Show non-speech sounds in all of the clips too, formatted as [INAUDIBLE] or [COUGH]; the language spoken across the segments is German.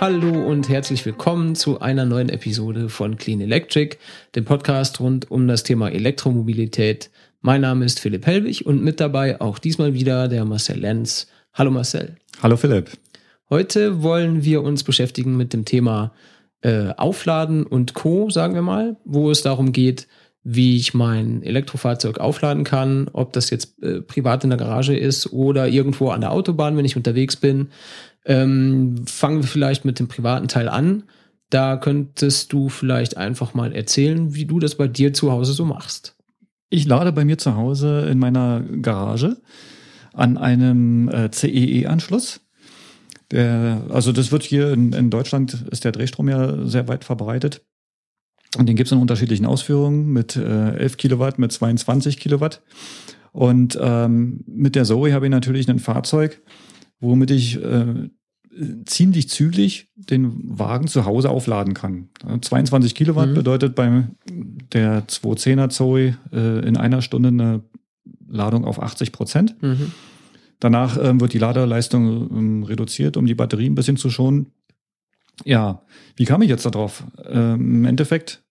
Hallo und herzlich willkommen zu einer neuen Episode von Clean Electric, dem Podcast rund um das Thema Elektromobilität. Mein Name ist Philipp Helwig und mit dabei auch diesmal wieder der Marcel Lenz. Hallo Marcel. Hallo Philipp. Heute wollen wir uns beschäftigen mit dem Thema äh, Aufladen und Co, sagen wir mal, wo es darum geht, wie ich mein Elektrofahrzeug aufladen kann, ob das jetzt äh, privat in der Garage ist oder irgendwo an der Autobahn, wenn ich unterwegs bin. Ähm, fangen wir vielleicht mit dem privaten Teil an. Da könntest du vielleicht einfach mal erzählen, wie du das bei dir zu Hause so machst. Ich lade bei mir zu Hause in meiner Garage an einem äh, CEE-Anschluss. Der, also das wird hier in, in, Deutschland ist der Drehstrom ja sehr weit verbreitet. Und den gibt es in unterschiedlichen Ausführungen mit äh, 11 Kilowatt, mit 22 Kilowatt. Und ähm, mit der Zoe habe ich natürlich ein Fahrzeug, womit ich äh, ziemlich zügig den Wagen zu Hause aufladen kann. 22 Kilowatt mhm. bedeutet bei der 210er Zoe äh, in einer Stunde eine Ladung auf 80 Prozent. Mhm. Danach ähm, wird die Ladeleistung ähm, reduziert, um die Batterie ein bisschen zu schonen. Ja, wie kam ich jetzt darauf? Ähm, Im Endeffekt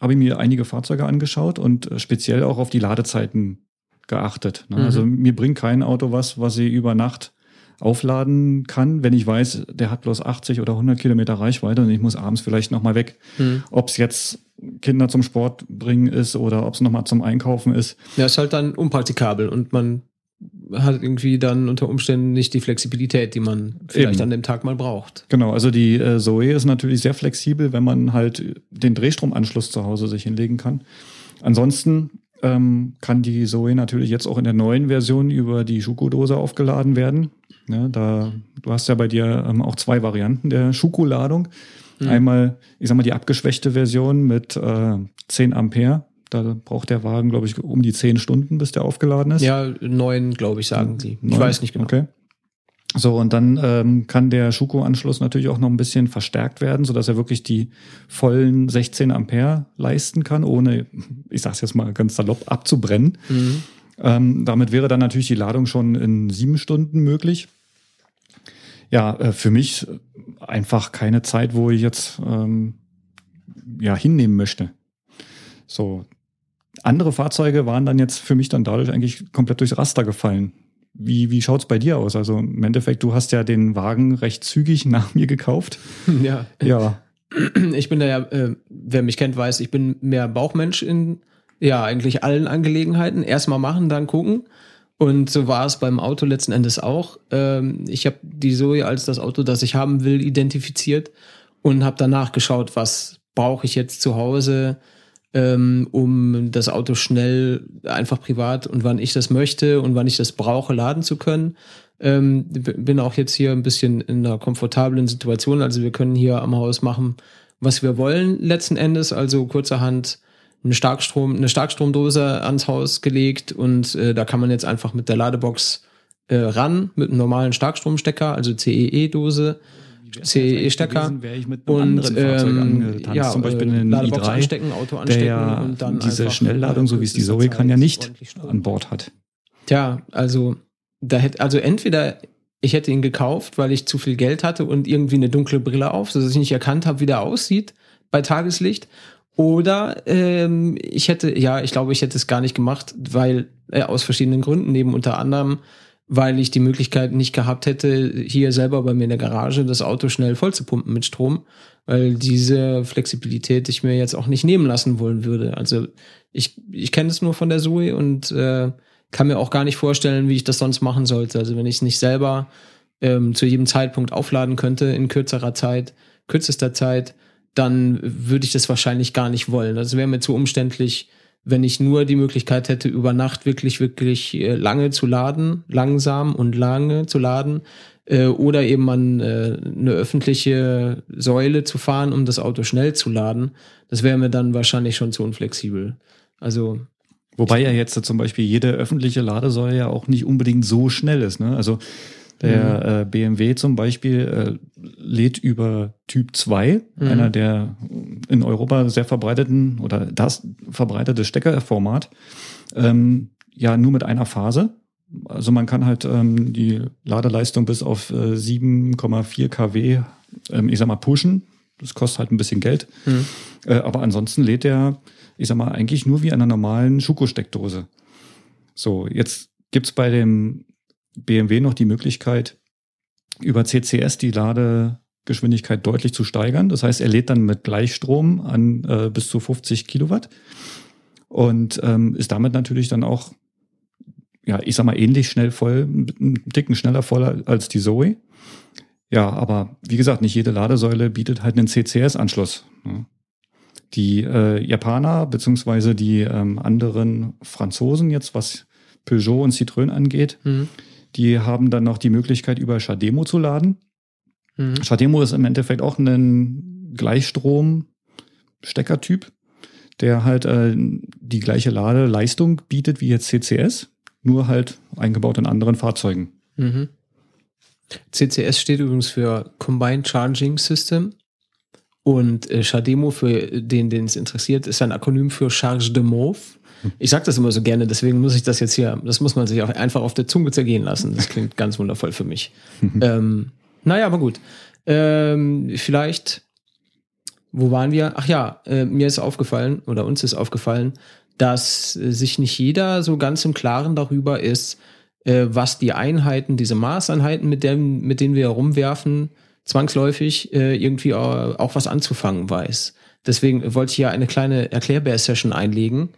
habe ich mir einige Fahrzeuge angeschaut und äh, speziell auch auf die Ladezeiten geachtet. Ne? Mhm. Also mir bringt kein Auto was, was sie über Nacht aufladen kann, wenn ich weiß, der hat bloß 80 oder 100 Kilometer Reichweite und ich muss abends vielleicht nochmal weg. Mhm. Ob es jetzt Kinder zum Sport bringen ist oder ob es nochmal zum Einkaufen ist. Ja, ist halt dann unpraktikabel und man hat irgendwie dann unter Umständen nicht die Flexibilität, die man vielleicht Eben. an dem Tag mal braucht. Genau, also die äh, Zoe ist natürlich sehr flexibel, wenn man halt den Drehstromanschluss zu Hause sich hinlegen kann. Ansonsten ähm, kann die Zoe natürlich jetzt auch in der neuen Version über die Schuko-Dose aufgeladen werden. Ja, da, du hast ja bei dir ähm, auch zwei Varianten der Schuko-Ladung. Mhm. Einmal, ich sag mal, die abgeschwächte Version mit äh, 10 Ampere. Da braucht der Wagen, glaube ich, um die 10 Stunden, bis der aufgeladen ist. Ja, neun, glaube ich, sagen sie. Ich weiß nicht genau. Okay. So, und dann ähm, kann der Schuko-Anschluss natürlich auch noch ein bisschen verstärkt werden, sodass er wirklich die vollen 16 Ampere leisten kann, ohne, ich sag's jetzt mal ganz salopp, abzubrennen. Mhm. Ähm, damit wäre dann natürlich die Ladung schon in sieben Stunden möglich. Ja, äh, für mich einfach keine Zeit, wo ich jetzt ähm, ja hinnehmen möchte. So. Andere Fahrzeuge waren dann jetzt für mich dann dadurch eigentlich komplett durchs Raster gefallen. Wie, wie schaut's bei dir aus? Also im Endeffekt, du hast ja den Wagen recht zügig [LAUGHS] nach mir gekauft. [LAUGHS] Ja. Ja. Ich bin da ja, äh, wer mich kennt, weiß, ich bin mehr Bauchmensch in ja eigentlich allen Angelegenheiten. Erstmal machen, dann gucken. Und so war es beim Auto letzten Endes auch. Ähm, ich habe die Zoe als das Auto, das ich haben will, identifiziert und habe danach geschaut, was brauche ich jetzt zu Hause, ähm, um das Auto schnell, einfach privat und wann ich das möchte und wann ich das brauche, laden zu können. Ähm, bin auch jetzt hier ein bisschen in einer komfortablen Situation. Also wir können hier am Haus machen, was wir wollen letzten Endes. Also kurzerhand eine Starkstrom, eine Starkstromdose ans Haus gelegt und äh, da kann man jetzt einfach mit der Ladebox äh, ran, mit einem normalen Starkstromstecker, also CEE-Dose. CEE-Stecker und ähm, ja, zum Beispiel einen Ladebox i3, anstecken, Auto anstecken der und dann diese Schnellladung, so wie es die Zoe kann, ja nicht an Bord hat. Tja, also da hätte also entweder ich hätte ihn gekauft, weil ich zu viel Geld hatte und irgendwie eine dunkle Brille auf, sodass ich nicht erkannt habe, wie der aussieht bei Tageslicht. Oder ähm, ich hätte, ja, ich glaube, ich hätte es gar nicht gemacht, weil äh, aus verschiedenen Gründen, neben unter anderem, weil ich die Möglichkeit nicht gehabt hätte, hier selber bei mir in der Garage das Auto schnell voll zu pumpen mit Strom, weil diese Flexibilität ich mir jetzt auch nicht nehmen lassen wollen würde. Also ich, ich kenne es nur von der Zoe und äh, kann mir auch gar nicht vorstellen, wie ich das sonst machen sollte. Also wenn ich es nicht selber ähm, zu jedem Zeitpunkt aufladen könnte in kürzerer Zeit, kürzester Zeit, dann würde ich das wahrscheinlich gar nicht wollen. Das wäre mir zu umständlich, wenn ich nur die Möglichkeit hätte, über Nacht wirklich, wirklich äh, lange zu laden, langsam und lange zu laden, äh, oder eben an äh, eine öffentliche Säule zu fahren, um das Auto schnell zu laden. Das wäre mir dann wahrscheinlich schon zu unflexibel. Also Wobei ja jetzt zum Beispiel jede öffentliche Ladesäule ja auch nicht unbedingt so schnell ist. Ne? Also der mhm. äh, BMW zum Beispiel äh, lädt über Typ 2, mhm. einer der in Europa sehr verbreiteten oder das verbreitete Steckerformat, ähm, ja nur mit einer Phase. Also man kann halt ähm, die Ladeleistung bis auf äh, 7,4 kW ähm, ich sag mal, pushen. Das kostet halt ein bisschen Geld. Mhm. Äh, aber ansonsten lädt der, ich sag mal, eigentlich nur wie einer normalen Schuko-Steckdose. So, jetzt gibt's bei dem BMW noch die Möglichkeit, über CCS die Ladegeschwindigkeit deutlich zu steigern. Das heißt, er lädt dann mit Gleichstrom an äh, bis zu 50 Kilowatt und ähm, ist damit natürlich dann auch, ja, ich sag mal, ähnlich schnell voll, einen Ticken schneller voll als die Zoe. Ja, aber wie gesagt, nicht jede Ladesäule bietet halt einen CCS-Anschluss. Ne? Die äh, Japaner beziehungsweise die ähm, anderen Franzosen jetzt, was Peugeot und Citroën angeht, Mhm. Die haben dann noch die Möglichkeit, über Shademo zu laden. Mhm. Shademo ist im Endeffekt auch ein Gleichstrom-Steckertyp, der halt äh, die gleiche Ladeleistung bietet wie jetzt CCS, nur halt eingebaut in anderen Fahrzeugen. Mhm. CCS steht übrigens für Combined Charging System. Und äh, Chademo, für den, den es interessiert, ist ein Akronym für Charge de Mauve. Ich sage das immer so gerne, deswegen muss ich das jetzt hier, das muss man sich auch einfach auf der Zunge zergehen lassen. Das klingt ganz wundervoll für mich. [LAUGHS] ähm, naja, aber gut. Ähm, vielleicht, wo waren wir? Ach ja, äh, mir ist aufgefallen, oder uns ist aufgefallen, dass äh, sich nicht jeder so ganz im Klaren darüber ist, äh, was die Einheiten, diese Maßeinheiten, mit, dem, mit denen wir herumwerfen, zwangsläufig äh, irgendwie auch, auch was anzufangen weiß. Deswegen wollte ich hier eine kleine Erklärbär-Session einlegen,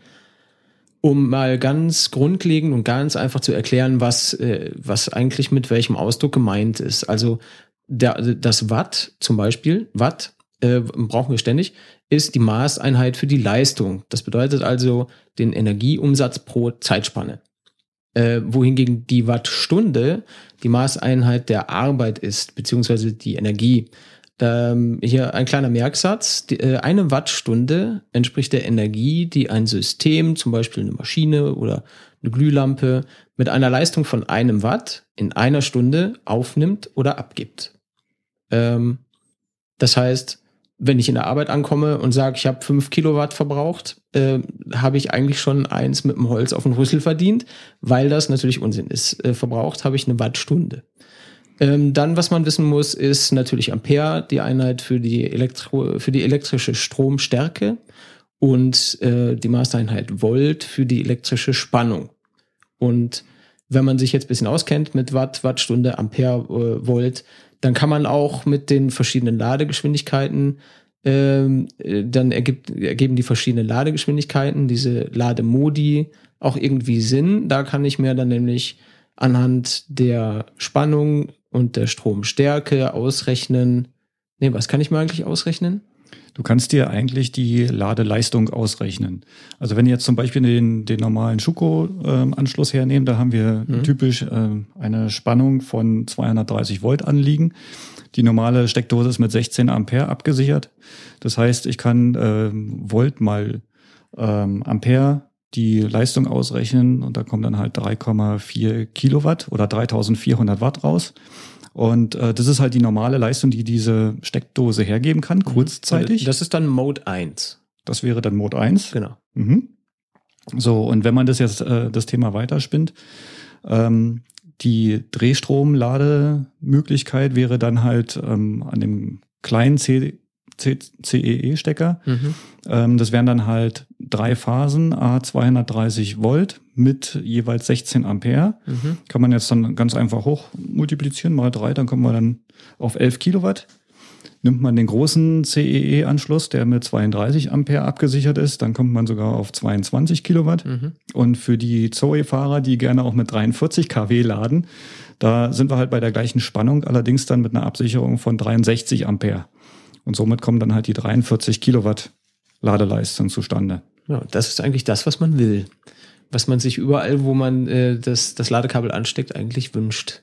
um mal ganz grundlegend und ganz einfach zu erklären, was, äh, was eigentlich mit welchem Ausdruck gemeint ist. Also der, das Watt zum Beispiel, Watt äh, brauchen wir ständig, ist die Maßeinheit für die Leistung. Das bedeutet also den Energieumsatz pro Zeitspanne. Äh, wohingegen die Wattstunde die Maßeinheit der Arbeit ist, beziehungsweise die Energie. Ähm, hier ein kleiner Merksatz. Die, äh, eine Wattstunde entspricht der Energie, die ein System, zum Beispiel eine Maschine oder eine Glühlampe, mit einer Leistung von einem Watt in einer Stunde aufnimmt oder abgibt. Ähm, das heißt, wenn ich in der Arbeit ankomme und sage, ich habe fünf Kilowatt verbraucht, äh, habe ich eigentlich schon eins mit dem Holz auf den Rüssel verdient, weil das natürlich Unsinn ist. Äh, verbraucht habe ich eine Wattstunde. Ähm, dann, was man wissen muss, ist natürlich Ampere, die Einheit für die, Elektro für die elektrische Stromstärke und äh, die Maßeinheit Volt für die elektrische Spannung. Und wenn man sich jetzt ein bisschen auskennt mit Watt, Wattstunde, Ampere, äh, Volt, dann kann man auch mit den verschiedenen Ladegeschwindigkeiten, ähm, äh, dann ergibt, ergeben die verschiedenen Ladegeschwindigkeiten, diese Lademodi auch irgendwie Sinn. Da kann ich mir dann nämlich anhand der Spannung und der Stromstärke ausrechnen. Nee, was kann ich mir eigentlich ausrechnen? Du kannst dir eigentlich die Ladeleistung ausrechnen. Also wenn ihr jetzt zum Beispiel den, den normalen Schuko-Anschluss hernehmen, da haben wir Mhm. typisch äh, eine Spannung von 230 Volt anliegen. Die normale Steckdose ist mit 16 Ampere abgesichert. Das heißt, ich kann ähm, Volt mal ähm, Ampere die Leistung ausrechnen und da kommen dann halt 3,4 Kilowatt oder 3400 Watt raus. Und äh, das ist halt die normale Leistung, die diese Steckdose hergeben kann, kurzzeitig. Das ist dann Mode 1. Das wäre dann Mode 1. Genau. Mhm. So, und wenn man das jetzt äh, das Thema weiterspinnt, ähm, die Drehstromlademöglichkeit wäre dann halt ähm, an dem kleinen C C CEE-Stecker. Mhm. Ähm, das wären dann halt drei Phasen, A 230 Volt mit jeweils 16 Ampere. Mhm. Kann man jetzt dann ganz einfach hoch multiplizieren, mal drei, dann kommen wir dann auf 11 Kilowatt. Nimmt man den großen CEE-Anschluss, der mit 32 Ampere abgesichert ist, dann kommt man sogar auf 22 Kilowatt. Mhm. Und für die Zoe-Fahrer, die gerne auch mit 43 kW laden, da sind wir halt bei der gleichen Spannung, allerdings dann mit einer Absicherung von 63 Ampere. Und somit kommen dann halt die 43 Kilowatt Ladeleistung zustande. Ja, das ist eigentlich das, was man will. Was man sich überall, wo man äh, das, das Ladekabel ansteckt, eigentlich wünscht.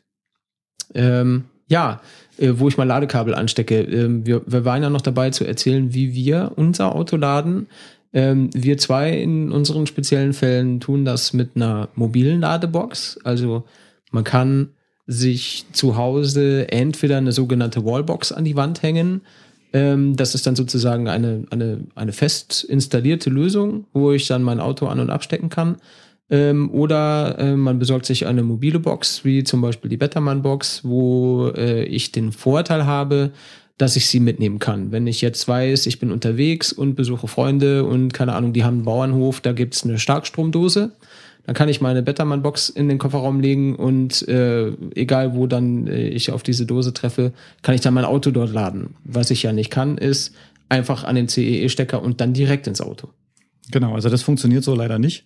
Ähm, ja, äh, wo ich mal Ladekabel anstecke. Ähm, wir, wir waren ja noch dabei zu erzählen, wie wir unser Auto laden. Ähm, wir zwei in unseren speziellen Fällen tun das mit einer mobilen Ladebox. Also man kann sich zu Hause entweder eine sogenannte Wallbox an die Wand hängen. Ähm, das ist dann sozusagen eine, eine, eine fest installierte Lösung, wo ich dann mein Auto an- und abstecken kann. Ähm, oder äh, man besorgt sich eine mobile Box, wie zum Beispiel die Betterman-Box, wo äh, ich den Vorteil habe, dass ich sie mitnehmen kann. Wenn ich jetzt weiß, ich bin unterwegs und besuche Freunde und keine Ahnung, die haben einen Bauernhof, da gibt's eine Starkstromdose, dann kann ich meine Bettermann-Box in den Kofferraum legen und äh, egal wo dann äh, ich auf diese Dose treffe, kann ich dann mein Auto dort laden. Was ich ja nicht kann, ist einfach an den CEE-Stecker und dann direkt ins Auto. Genau, also das funktioniert so leider nicht.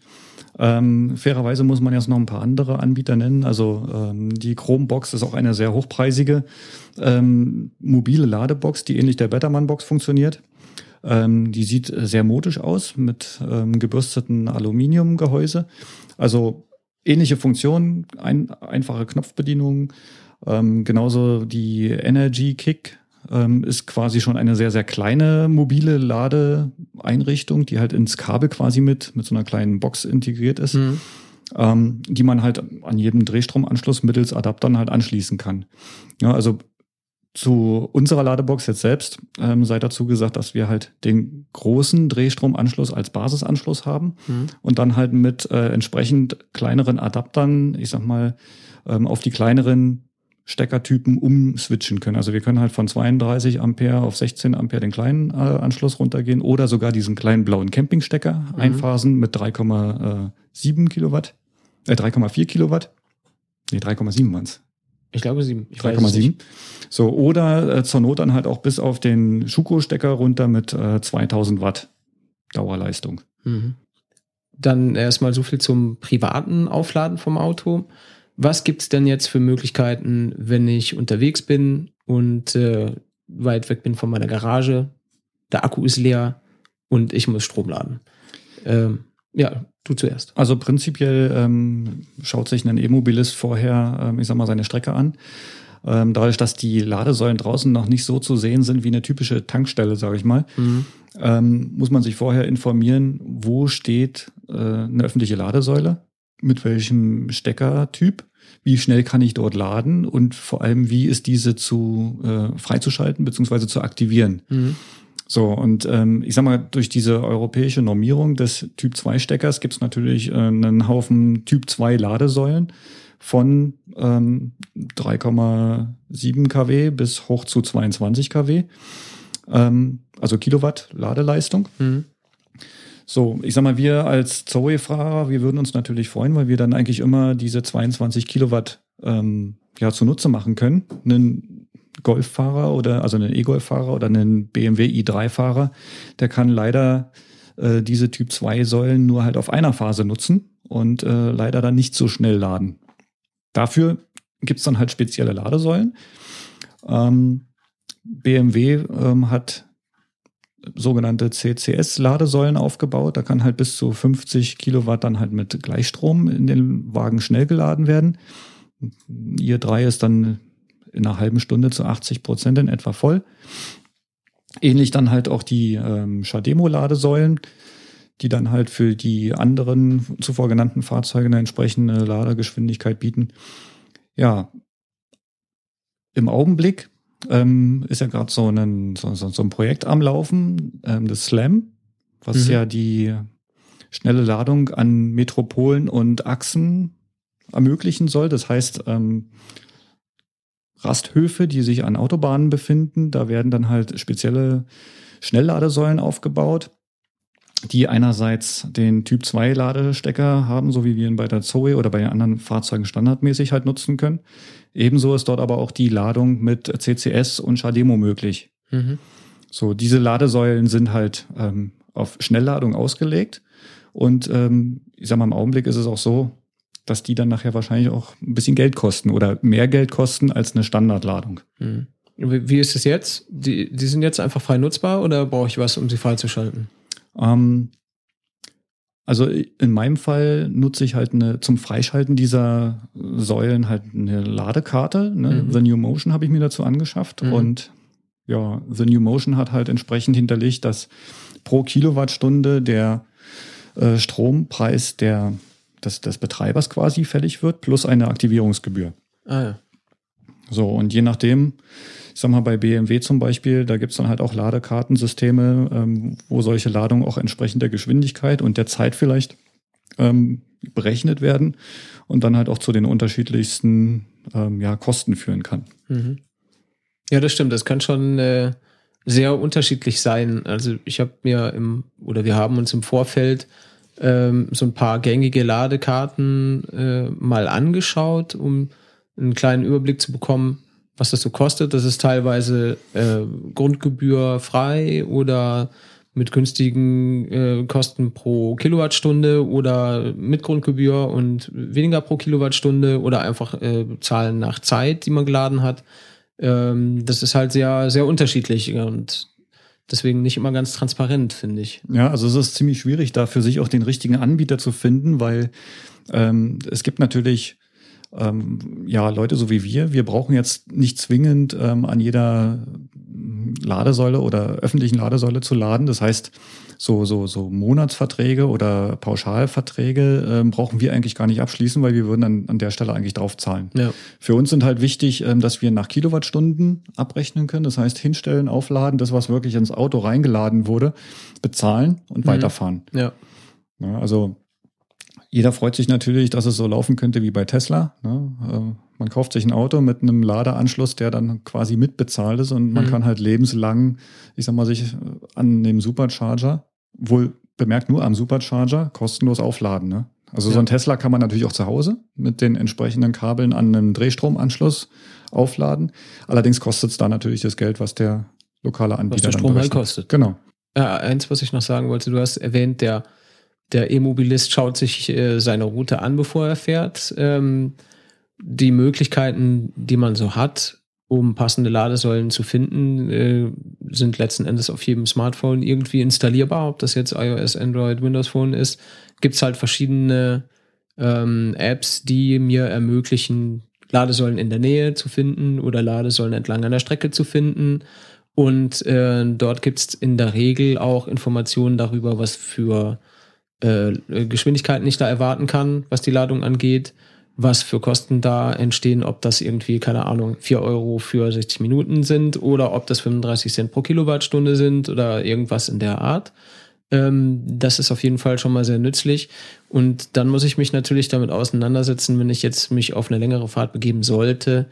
Ähm, fairerweise muss man jetzt noch ein paar andere Anbieter nennen. Also ähm, die Chromebox ist auch eine sehr hochpreisige ähm, mobile Ladebox, die ähnlich der Betterman-Box funktioniert. Ähm, die sieht sehr modisch aus mit ähm, gebürsteten Aluminiumgehäuse. Also ähnliche Funktionen, ein, einfache Knopfbedienung. Ähm, genauso die Energy Kick ähm, ist quasi schon eine sehr, sehr kleine mobile Ladeeinrichtung, die halt ins Kabel quasi mit, mit so einer kleinen Box integriert ist, mhm. ähm, die man halt an jedem Drehstromanschluss mittels Adaptern halt anschließen kann. Ja, also zu unserer Ladebox jetzt selbst ähm, sei dazu gesagt, dass wir halt den großen Drehstromanschluss als Basisanschluss haben mhm. und dann halt mit äh, entsprechend kleineren Adaptern, ich sag mal, ähm, auf die kleineren Steckertypen umswitchen können. Also wir können halt von 32 Ampere auf 16 Ampere den kleinen äh, Anschluss runtergehen oder sogar diesen kleinen blauen Campingstecker mhm. einphasen mit 3,7 Kilowatt, äh 3,4 Kilowatt. Nee, 3,7 waren's. Ich glaube 7. 3,7. So, oder äh, zur Not dann halt auch bis auf den Schuko-Stecker runter mit äh, 2000 Watt Dauerleistung. Mhm. Dann erstmal so viel zum privaten Aufladen vom Auto. Was gibt's denn jetzt für Möglichkeiten, wenn ich unterwegs bin und äh, weit weg bin von meiner Garage, der Akku ist leer und ich muss Strom laden? Ähm, ja, du zuerst. Also prinzipiell ähm, schaut sich ein E-Mobilist vorher, ähm, ich sag mal, seine Strecke an. Ähm, dadurch, dass die Ladesäulen draußen noch nicht so zu sehen sind wie eine typische Tankstelle, sage ich mal, mhm. ähm, muss man sich vorher informieren, wo steht äh, eine öffentliche Ladesäule mit welchem Steckertyp, wie schnell kann ich dort laden und vor allem, wie ist diese zu äh, freizuschalten bzw. zu aktivieren. Mhm. So, und ähm, ich sag mal, durch diese europäische Normierung des Typ 2 Steckers gibt es natürlich äh, einen Haufen Typ 2 Ladesäulen von ähm, 3,7 kW bis hoch zu 22 kW, ähm, also Kilowatt Ladeleistung. Mhm. So, ich sag mal, wir als Zoe-Fahrer, wir würden uns natürlich freuen, weil wir dann eigentlich immer diese 22 Kilowatt ähm, ja zunutze machen können. Einen Golffahrer oder also einen E-Golf-Fahrer oder einen BMW i3-Fahrer, der kann leider äh, diese Typ 2 Säulen nur halt auf einer Phase nutzen und äh, leider dann nicht so schnell laden. Dafür gibt's dann halt spezielle Ladesäulen. Ähm, BMW ähm, hat sogenannte CCS-Ladesäulen aufgebaut. Da kann halt bis zu 50 Kilowatt dann halt mit Gleichstrom in den Wagen schnell geladen werden. Ihr drei ist dann in einer halben Stunde zu 80 Prozent in etwa voll. Ähnlich dann halt auch die ähm, Shademo-Ladesäulen, die dann halt für die anderen zuvor genannten Fahrzeuge eine entsprechende Ladegeschwindigkeit bieten. Ja, im Augenblick ähm, ist ja gerade so, ein, so, so, ein Projekt am Laufen, ähm, das Slam, was mhm. ja die schnelle Ladung an Metropolen und Achsen ermöglichen soll. Das heißt, ähm, Rasthöfe, die sich an Autobahnen befinden, da werden dann halt spezielle Schnellladesäulen aufgebaut, die einerseits den Typ 2 Ladestecker haben, so wie wir ihn bei der Zoe oder bei den anderen Fahrzeugen standardmäßig halt nutzen können. Ebenso ist dort aber auch die Ladung mit CCS und Schademo möglich. Mhm. So, diese Ladesäulen sind halt ähm, auf Schnellladung ausgelegt. Und ähm, ich sag mal, im Augenblick ist es auch so, dass die dann nachher wahrscheinlich auch ein bisschen Geld kosten oder mehr Geld kosten als eine Standardladung. Mhm. Wie ist es jetzt? Die, die sind jetzt einfach frei nutzbar oder brauche ich was, um sie freizuschalten? Ähm, also in meinem Fall nutze ich halt eine, zum Freischalten dieser Säulen halt eine Ladekarte. Ne? Mhm. The New Motion habe ich mir dazu angeschafft mhm. und ja, The New Motion hat halt entsprechend hinterlegt, dass pro Kilowattstunde der äh, Strompreis der, des, des Betreibers quasi fällig wird, plus eine Aktivierungsgebühr. Ah ja. So, und je nachdem, ich sag mal, bei BMW zum Beispiel, da gibt's dann halt auch Ladekartensysteme, ähm, wo solche Ladungen auch entsprechend der Geschwindigkeit und der Zeit vielleicht ähm, berechnet werden und dann halt auch zu den unterschiedlichsten ähm, ja, Kosten führen kann. Mhm. Ja, das stimmt. Das kann schon äh, sehr unterschiedlich sein. Also ich habe mir im, oder wir haben uns im Vorfeld ähm, so ein paar gängige Ladekarten äh, mal angeschaut, um einen kleinen Überblick zu bekommen, was das so kostet. Das ist teilweise äh, Grundgebühr frei oder mit günstigen äh, Kosten pro Kilowattstunde oder mit Grundgebühr und weniger pro Kilowattstunde oder einfach äh, Zahlen nach Zeit, die man geladen hat. Ähm, das ist halt sehr, sehr unterschiedlich und deswegen nicht immer ganz transparent, finde ich. Ja, also es ist ziemlich schwierig, da für sich auch den richtigen Anbieter zu finden, weil ähm, es gibt natürlich ähm, ja Leute so wie wir. Wir brauchen jetzt nicht zwingend ähm, an jeder Ladesäule oder öffentlichen Ladesäule zu laden. Das heißt, so, so, so Monatsverträge oder Pauschalverträge ähm, brauchen wir eigentlich gar nicht abschließen, weil wir würden an, an der Stelle eigentlich drauf zahlen. Ja. Für uns sind halt wichtig, ähm, dass wir nach Kilowattstunden abrechnen können. Das heißt, hinstellen, aufladen, das, was wirklich ins Auto reingeladen wurde, bezahlen und mhm. weiterfahren. Ja. ja. Also jeder freut sich natürlich, dass es so laufen könnte wie bei Tesla. Ne? Äh, man kauft sich ein Auto mit einem Ladeanschluss, der dann quasi mitbezahlt ist und man mhm. kann halt lebenslang, ich sag mal, sich an dem Supercharger, wohl bemerkt nur am Supercharger, kostenlos aufladen. Ne? Also ja. so ein Tesla kann man natürlich auch zu Hause mit den entsprechenden Kabeln an einem Drehstromanschluss aufladen. Allerdings kostet es da natürlich das Geld, was der lokale Anbieter was der Strom halt kostet. Genau. Ja, eins, was ich noch sagen wollte, du hast erwähnt, der der E-Mobilist schaut sich äh, seine Route an, bevor er fährt. Ähm, die Möglichkeiten, die man so hat, um passende Ladesäulen zu finden, äh, sind letzten Endes auf jedem Smartphone irgendwie installierbar. Ob das jetzt iOS, Android, Windows Phone ist, gibt es halt verschiedene ähm, Apps, die mir ermöglichen, Ladesäulen in der Nähe zu finden oder Ladesäulen entlang einer Strecke zu finden. Und äh, dort gibt es in der Regel auch Informationen darüber, was für äh, Geschwindigkeiten ich da erwarten kann, was die Ladung angeht, was für Kosten da entstehen, ob das irgendwie, keine Ahnung, 4 Euro für 60 Minuten sind oder ob das 35 Cent pro Kilowattstunde sind oder irgendwas in der Art. Ähm, das ist auf jeden Fall schon mal sehr nützlich. Und dann muss ich mich natürlich damit auseinandersetzen, wenn ich jetzt mich auf eine längere Fahrt begeben sollte,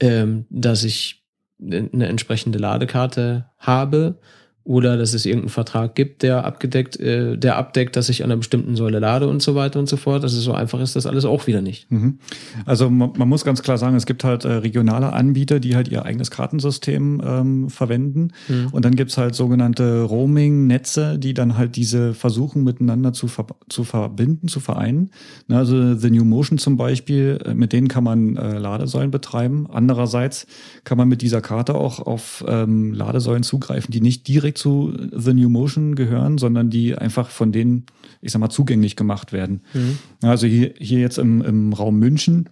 ähm, dass ich eine entsprechende Ladekarte habe oder dass es irgendeinen Vertrag gibt, der abgedeckt, äh, der abdeckt, dass ich an einer bestimmten Säule lade und so weiter und so fort. Also so einfach ist das alles auch wieder nicht. Mhm. Also man, man, muss ganz klar sagen, es gibt halt äh, regionale Anbieter, die halt ihr eigenes Kartensystem ähm, verwenden. Mhm. Und dann gibt's halt sogenannte Roaming-Netze, die dann halt diese versuchen miteinander zu, ver zu verbinden, zu vereinen. Ne, also The New Motion zum Beispiel, äh, mit denen kann man äh, Ladesäulen betreiben. Andererseits kann man mit dieser Karte auch auf ähm, Ladesäulen zugreifen, die nicht direkt direkt zu The New Motion gehören, sondern die einfach von denen, ich sag mal, zugänglich gemacht werden. Mhm. Also hier, hier jetzt im, im Raum München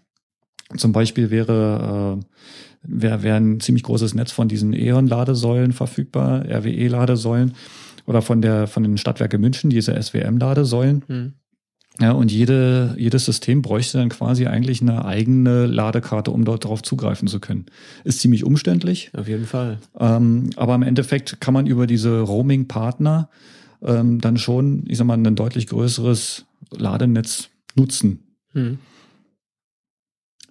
zum Beispiel wäre, äh, wäre, wäre ein ziemlich großes Netz von diesen E.ON-Ladesäulen verfügbar, RWE-Ladesäulen oder von der, von den Stadtwerke München, diese SWM-Ladesäulen. Mhm. Ja, und jede, jedes System bräuchte dann quasi eigentlich eine eigene Ladekarte, um dort darauf zugreifen zu können. Ist ziemlich umständlich. Auf jeden Fall. Ähm, aber im Endeffekt kann man über diese Roaming-Partner ähm, dann schon, ich sag mal, ein deutlich größeres Ladenetz nutzen. Hm.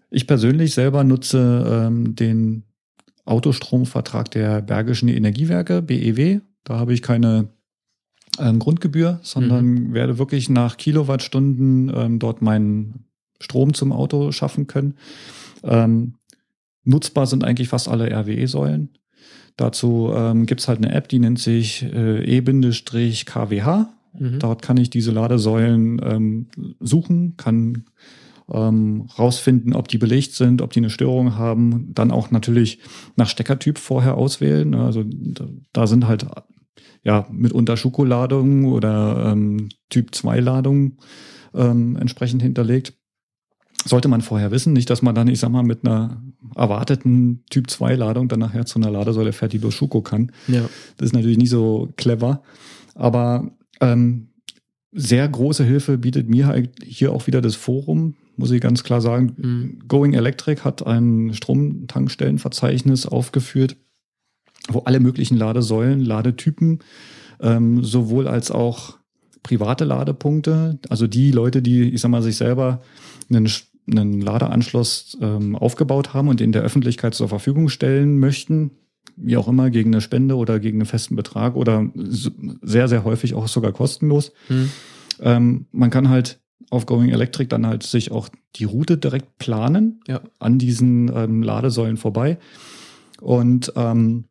Ich persönlich selber nutze ähm, den Autostromvertrag der Bergischen Energiewerke, BEW. Da habe ich keine ähm, Grundgebühr, sondern mhm. werde wirklich nach Kilowattstunden ähm, dort meinen Strom zum Auto schaffen können. Ähm, nutzbar sind eigentlich fast alle RWE-Säulen. Dazu ähm, gibt halt eine App, die nennt sich äh, E-KWH. Mhm. Dort kann ich diese Ladesäulen ähm, suchen, kann ähm, rausfinden, ob die belegt sind, ob die eine Störung haben, dann auch natürlich nach Steckertyp vorher auswählen. Also da sind halt ja, mitunter Schokoladungen oder ähm, Typ 2 Ladungen ähm, entsprechend hinterlegt. Sollte man vorher wissen, nicht, dass man dann, ich sag mal, mit einer erwarteten Typ 2 Ladung dann nachher zu einer Ladesäule Fertido Schuko kann. Ja. Das ist natürlich nicht so clever. Aber ähm, sehr große Hilfe bietet mir halt hier auch wieder das Forum, muss ich ganz klar sagen. Mhm. Going Electric hat ein Stromtankstellenverzeichnis aufgeführt, wo alle möglichen Ladesäulen, Ladetypen, ähm, sowohl als auch private Ladepunkte, also die Leute, die, ich sag mal, sich selber einen einen Ladeanschluss ähm, aufgebaut haben und den der Öffentlichkeit zur Verfügung stellen möchten, wie auch immer, gegen eine Spende oder gegen einen festen Betrag oder sehr, sehr häufig auch sogar kostenlos. Hm. Ähm, man kann halt auf Going Electric dann halt sich auch die Route direkt planen ja. an diesen ähm, Ladesäulen vorbei und ähm,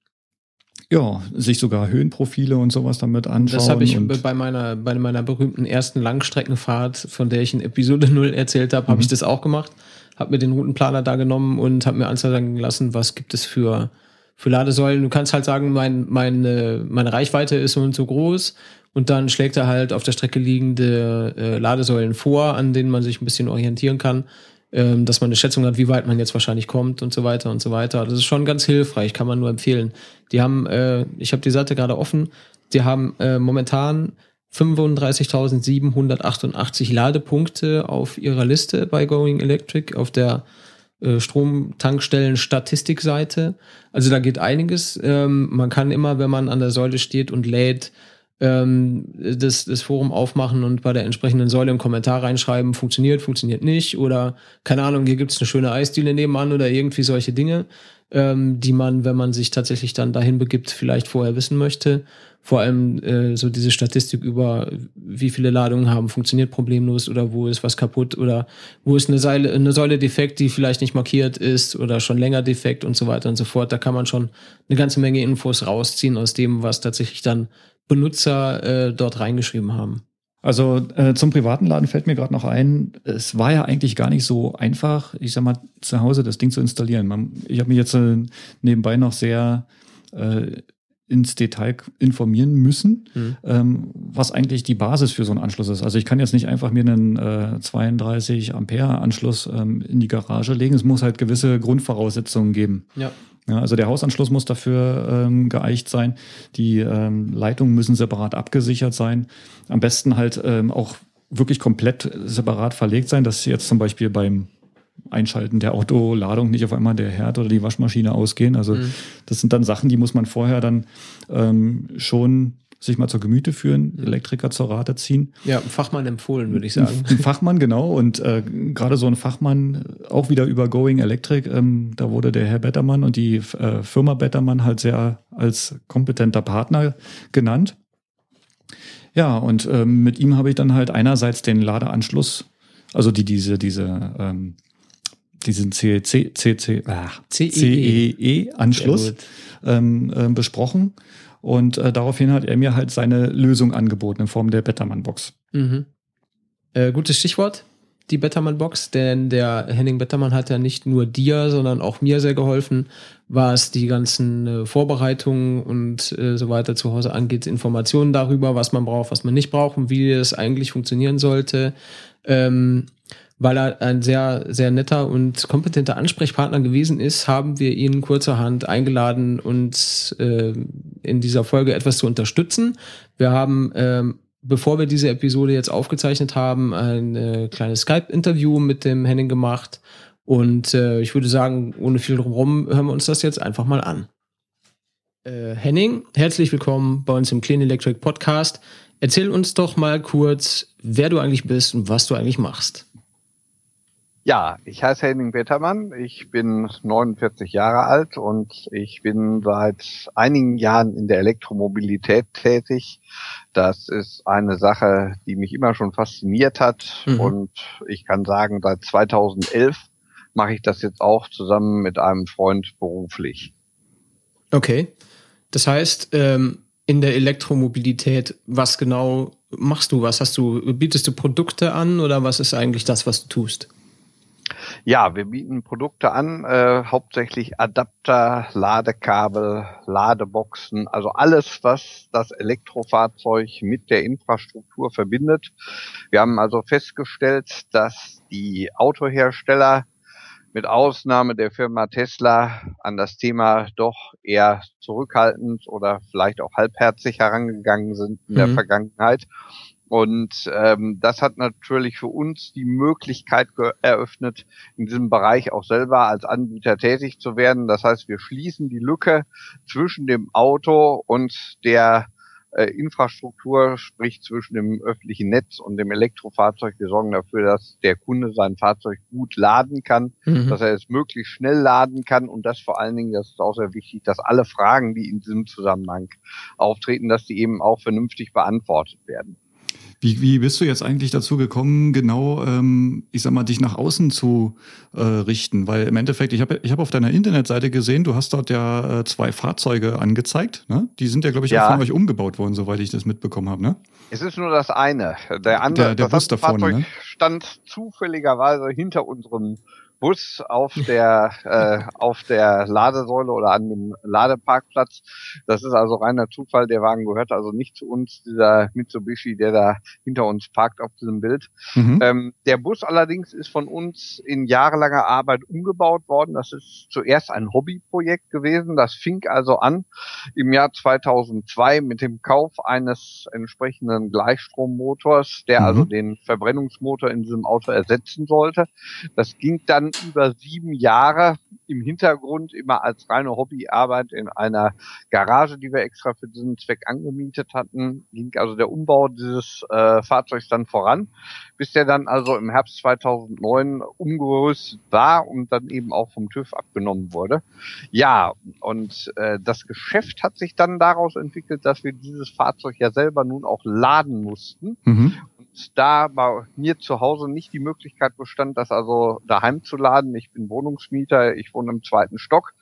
ja, sich sogar Höhenprofile und sowas damit anschauen. Das habe ich bei meiner, bei meiner berühmten ersten Langstreckenfahrt, von der ich in Episode 0 erzählt habe, mhm. habe ich das auch gemacht. Habe mir den Routenplaner da genommen und habe mir anzeigen lassen, was gibt es für, für Ladesäulen. Du kannst halt sagen, mein, meine, meine Reichweite ist so und so groß und dann schlägt er halt auf der Strecke liegende äh, Ladesäulen vor, an denen man sich ein bisschen orientieren kann, ähm, dass man eine Schätzung hat, wie weit man jetzt wahrscheinlich kommt und so weiter und so weiter. Das ist schon ganz hilfreich, kann man nur empfehlen. Die haben, äh, ich habe die Seite gerade offen, die haben äh, momentan 35.788 Ladepunkte auf ihrer Liste bei Going Electric auf der äh, Stromtankstellen-Statistikseite. Also da geht einiges. Ähm, man kann immer, wenn man an der Säule steht und lädt, ähm, das, das Forum aufmachen und bei der entsprechenden Säule einen Kommentar reinschreiben, funktioniert, funktioniert nicht oder keine Ahnung, hier gibt's eine schöne Eisdiele nebenan oder irgendwie solche Dinge, ähm, die man, wenn man sich tatsächlich dann dahin begibt, vielleicht vorher wissen möchte. Vor allem äh, so diese Statistik über, wie viele Ladungen haben, funktioniert problemlos oder wo ist was kaputt oder wo ist eine Säule, eine Säule defekt, die vielleicht nicht markiert ist oder schon länger defekt und so weiter und so fort. Da kann man schon eine ganze Menge Infos rausziehen aus dem, was tatsächlich dann Benutzer äh, dort reingeschrieben haben. Also äh, zum privaten Laden fällt mir gerade noch ein, es war ja eigentlich gar nicht so einfach, ich sag mal, zu Hause das Ding zu installieren. Man, ich habe mich jetzt äh, nebenbei noch sehr äh, ins Detail informieren müssen, mhm. ähm, was eigentlich die Basis für so einen Anschluss ist. Also ich kann jetzt nicht einfach mir einen äh, 32 Ampere Anschluss ähm, in die Garage legen. Es muss halt gewisse Grundvoraussetzungen geben. Ja. Ja, also der Hausanschluss muss dafür ähm, geeicht sein. Die ähm, Leitungen müssen separat abgesichert sein. Am besten halt ähm, auch wirklich komplett separat verlegt sein, dass jetzt zum Beispiel beim Einschalten der Autoladung nicht auf einmal der Herd oder die Waschmaschine ausgehen. Also mhm. das sind dann Sachen, die muss man vorher dann ähm, schon sich mal zur Gemüte führen, Elektriker zur Rate ziehen. Ja, ein Fachmann empfohlen, würde ich sagen. Ein Fachmann, genau. Und äh, gerade so ein Fachmann, auch wieder über Going Electric, ähm, da wurde der Herr Bettermann und die äh, Firma Bettermann halt sehr als kompetenter Partner genannt. Ja, und ähm, mit ihm habe ich dann halt einerseits den Ladeanschluss, also die diese, diese ähm, diesen CEC, CC, ah, CEE-Anschluss ähm, äh, besprochen. Und äh, daraufhin hat er mir halt seine Lösung angeboten in Form der Bettermann-Box. Mhm. Äh, gutes Stichwort, die Bettermann-Box, denn der Henning Bettermann hat ja nicht nur dir, sondern auch mir sehr geholfen, was die ganzen äh, Vorbereitungen und äh, so weiter zu Hause angeht, Informationen darüber, was man braucht, was man nicht braucht und wie es eigentlich funktionieren sollte. Ähm, weil er ein sehr, sehr netter und kompetenter Ansprechpartner gewesen ist, haben wir ihn kurzerhand eingeladen, uns äh, in dieser Folge etwas zu unterstützen. Wir haben, ähm, bevor wir diese Episode jetzt aufgezeichnet haben, ein äh, kleines Skype-Interview mit dem Henning gemacht. Und äh, ich würde sagen, ohne viel drumherum, hören wir uns das jetzt einfach mal an. Äh, Henning, herzlich willkommen bei uns im Clean Electric Podcast. Erzähl uns doch mal kurz, wer du eigentlich bist und was du eigentlich machst. Ja, ich heiße Henning Bettermann, ich bin 49 Jahre alt und ich bin seit einigen Jahren in der Elektromobilität tätig. Das ist eine Sache, die mich immer schon fasziniert hat mhm. und ich kann sagen, seit 2011 mache ich das jetzt auch zusammen mit einem Freund beruflich. Okay, das heißt, ähm, in der Elektromobilität, was genau machst du? Was hast du? Bietest du Produkte an oder was ist eigentlich das, was du tust? Ja, wir bieten Produkte an, äh, hauptsächlich Adapter, Ladekabel, Ladeboxen, also alles, was das Elektrofahrzeug mit der Infrastruktur verbindet. Wir haben also festgestellt, dass die Autohersteller mit Ausnahme der Firma Tesla an das Thema doch eher zurückhaltend oder vielleicht auch halbherzig herangegangen sind in mhm. der Vergangenheit und ähm, das hat natürlich für uns die Möglichkeit eröffnet, in diesem Bereich auch selber als Anbieter tätig zu werden. Das heißt, wir schließen die Lücke zwischen dem Auto und der äh, Infrastruktur, sprich zwischen dem öffentlichen Netz und dem Elektrofahrzeug. Wir sorgen dafür, dass der Kunde sein Fahrzeug gut laden kann, mhm. dass er es möglichst schnell laden kann und das vor allen Dingen, das ist auch sehr wichtig, dass alle Fragen, die in diesem Zusammenhang auftreten, dass die eben auch vernünftig beantwortet werden. Wie, wie bist du jetzt eigentlich dazu gekommen, genau, ähm, ich sag mal, dich nach außen zu äh, richten? Weil im Endeffekt, ich habe ich hab auf deiner Internetseite gesehen, du hast dort ja äh, zwei Fahrzeuge angezeigt. Ne? Die sind ja, glaube ich, ja. auch von euch umgebaut worden, soweit ich das mitbekommen habe. Ne? Es ist nur das eine. Der andere, der, der Bus da vorne, Fahrzeug ne? stand zufälligerweise hinter unserem Bus auf der äh, auf der Ladesäule oder an dem Ladeparkplatz. Das ist also reiner Zufall. Der Wagen gehört also nicht zu uns, dieser Mitsubishi, der da hinter uns parkt auf diesem Bild. Mhm. Ähm, der Bus allerdings ist von uns in jahrelanger Arbeit umgebaut worden. Das ist zuerst ein Hobbyprojekt gewesen. Das fing also an im Jahr 2002 mit dem Kauf eines entsprechenden Gleichstrommotors, der mhm. also den Verbrennungsmotor in diesem Auto ersetzen sollte. Das ging dann dann über sieben Jahre im Hintergrund immer als reine Hobbyarbeit in einer Garage, die wir extra für diesen Zweck angemietet hatten, ging also der Umbau dieses äh, Fahrzeugs dann voran, bis der dann also im Herbst 2009 umgerüstet war und dann eben auch vom TÜV abgenommen wurde. Ja, und äh, das Geschäft hat sich dann daraus entwickelt, dass wir dieses Fahrzeug ja selber nun auch laden mussten. Mhm da bei mir zu Hause nicht die Möglichkeit bestand, das also daheim zu laden. Ich bin Wohnungsmieter, ich wohne im zweiten Stock.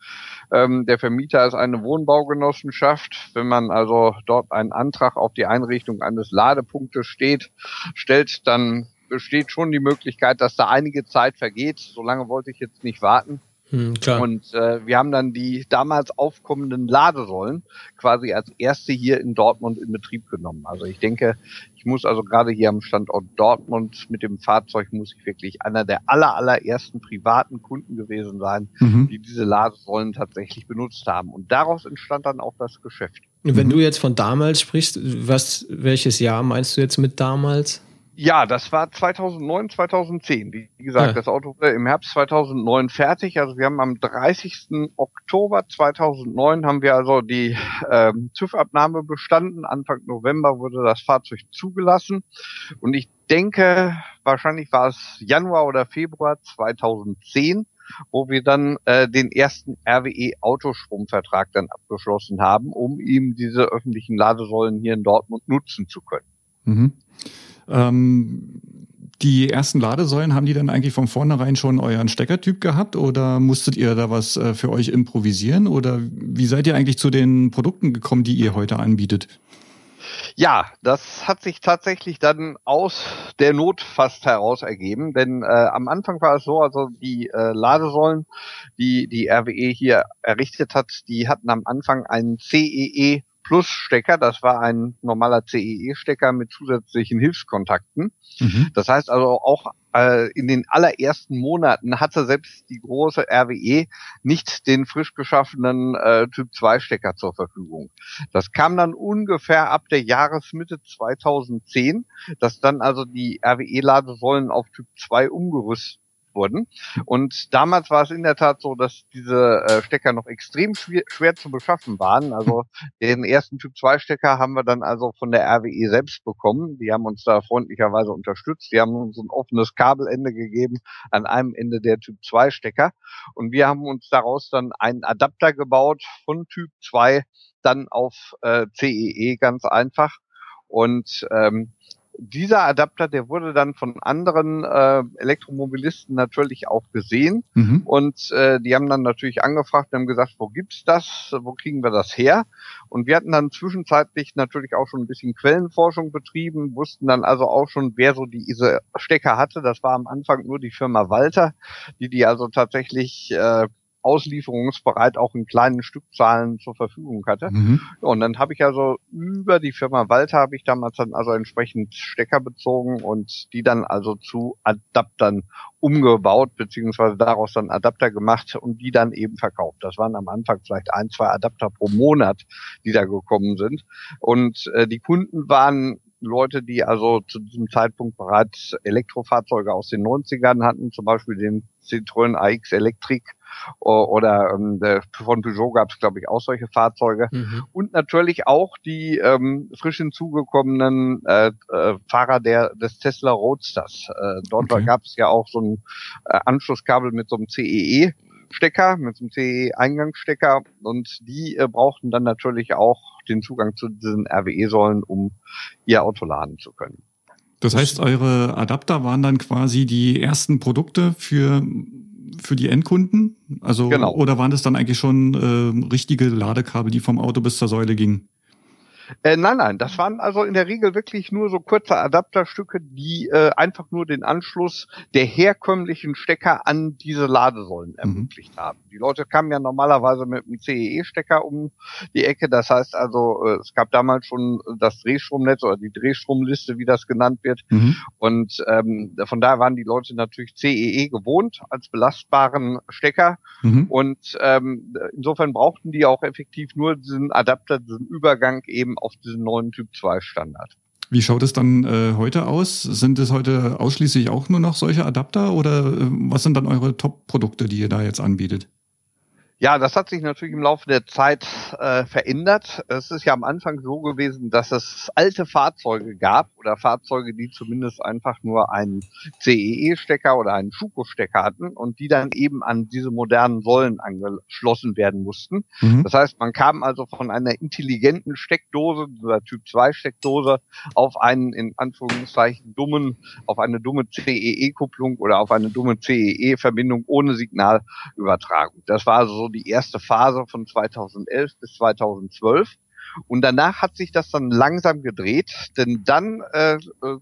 Ähm, der Vermieter ist eine Wohnbaugenossenschaft. Wenn man also dort einen Antrag auf die Einrichtung eines Ladepunktes steht, stellt, dann besteht schon die Möglichkeit, dass da einige Zeit vergeht. Solange wollte ich jetzt nicht warten. Hm, und äh, wir haben dann die damals aufkommenden Ladesäulen quasi als erste hier in Dortmund in Betrieb genommen. Also ich denke, ich muss also gerade hier am Standort Dortmund mit dem Fahrzeug muss ich wirklich einer der aller, allerersten privaten Kunden gewesen sein, mhm. die diese Ladesäulen tatsächlich benutzt haben. Und daraus entstand dann auch das Geschäft. Wenn mhm. du jetzt von damals sprichst, was, welches Jahr meinst du jetzt mit damals? Ja, das war 2009, 2010. Wie gesagt, ja. das Auto wurde im Herbst 2009 fertig. Also wir haben am 30. Oktober 2009 haben wir also die ähm, TÜV-Abnahme bestanden. Anfang November wurde das Fahrzeug zugelassen. Und ich denke, wahrscheinlich war es Januar oder Februar 2010, wo wir dann äh, den ersten RWE Autostromvertrag dann abgeschlossen haben, um ihm diese öffentlichen Ladesäulen hier in Dortmund nutzen zu können. Mhm. Ähm, die ersten Ladesäulen, haben die dann eigentlich von vornherein schon euren Steckertyp gehabt oder musstet ihr da was äh, für euch improvisieren oder wie seid ihr eigentlich zu den Produkten gekommen, die ihr heute anbietet? Ja, das hat sich tatsächlich dann aus der Not fast heraus ergeben, denn äh, am Anfang war es so, also die äh, Ladesäulen, die die RWE hier errichtet hat, die hatten am Anfang einen CEE Plus-Stecker. Das war ein normaler CEE-Stecker mit zusätzlichen Hilfskontakten. Mhm. Das heißt also auch äh, in den allerersten Monaten hatte selbst die große RWE nicht den frisch geschaffenen äh, Typ 2 Stecker zur Verfügung. Das kam dann ungefähr ab der Jahresmitte 2010, dass dann also die RWE-Ladesäulen auf Typ 2 umgerüstet wurden. Und damals war es in der Tat so, dass diese äh, Stecker noch extrem schwer, schwer zu beschaffen waren. Also [LAUGHS] den ersten Typ 2 Stecker haben wir dann also von der RWE selbst bekommen. Die haben uns da freundlicherweise unterstützt. Die haben uns ein offenes Kabelende gegeben an einem Ende der Typ 2 Stecker. Und wir haben uns daraus dann einen Adapter gebaut von Typ 2 dann auf äh, CEE e ganz einfach. Und ähm, dieser Adapter, der wurde dann von anderen äh, Elektromobilisten natürlich auch gesehen mhm. und äh, die haben dann natürlich angefragt und haben gesagt, wo gibt's das, wo kriegen wir das her? Und wir hatten dann zwischenzeitlich natürlich auch schon ein bisschen Quellenforschung betrieben, wussten dann also auch schon, wer so diese Stecker hatte. Das war am Anfang nur die Firma Walter, die die also tatsächlich äh, auslieferungsbereit auch in kleinen Stückzahlen zur Verfügung hatte. Mhm. Und dann habe ich also über die Firma Walter habe ich damals dann also entsprechend Stecker bezogen und die dann also zu Adaptern umgebaut, beziehungsweise daraus dann Adapter gemacht und die dann eben verkauft. Das waren am Anfang vielleicht ein, zwei Adapter pro Monat, die da gekommen sind. Und äh, die Kunden waren Leute, die also zu diesem Zeitpunkt bereits Elektrofahrzeuge aus den 90ern hatten, zum Beispiel den Citroën AX Electric oder ähm, von Peugeot gab es, glaube ich, auch solche Fahrzeuge. Mhm. Und natürlich auch die ähm, frisch hinzugekommenen äh, äh, Fahrer der, des Tesla Roadsters. Äh, dort okay. gab es ja auch so ein äh, Anschlusskabel mit so einem CEE. Stecker, mit so einem CE-Eingangsstecker und die äh, brauchten dann natürlich auch den Zugang zu diesen RWE-Säulen, um ihr Auto laden zu können. Das heißt, eure Adapter waren dann quasi die ersten Produkte für für die Endkunden? Also genau. oder waren das dann eigentlich schon äh, richtige Ladekabel, die vom Auto bis zur Säule gingen? Äh, nein, nein, das waren also in der Regel wirklich nur so kurze Adapterstücke, die äh, einfach nur den Anschluss der herkömmlichen Stecker an diese Ladesäulen mhm. ermöglicht haben. Die Leute kamen ja normalerweise mit einem CEE-Stecker um die Ecke. Das heißt also, äh, es gab damals schon das Drehstromnetz oder die Drehstromliste, wie das genannt wird. Mhm. Und ähm, von daher waren die Leute natürlich CEE gewohnt als belastbaren Stecker. Mhm. Und ähm, insofern brauchten die auch effektiv nur diesen Adapter, diesen Übergang eben auf diesen neuen Typ 2 Standard. Wie schaut es dann äh, heute aus? Sind es heute ausschließlich auch nur noch solche Adapter oder äh, was sind dann eure Top-Produkte, die ihr da jetzt anbietet? Ja, das hat sich natürlich im Laufe der Zeit äh, verändert. Es ist ja am Anfang so gewesen, dass es alte Fahrzeuge gab oder Fahrzeuge, die zumindest einfach nur einen CEE-Stecker oder einen Schuko-Stecker hatten und die dann eben an diese modernen Säulen angeschlossen werden mussten. Mhm. Das heißt, man kam also von einer intelligenten Steckdose, dieser Typ 2 Steckdose, auf einen in Anführungszeichen dummen, auf eine dumme CEE-Kupplung oder auf eine dumme CEE-Verbindung ohne Signalübertragung. Das war also so die erste Phase von 2011 bis 2012. Und danach hat sich das dann langsam gedreht, denn dann äh, äh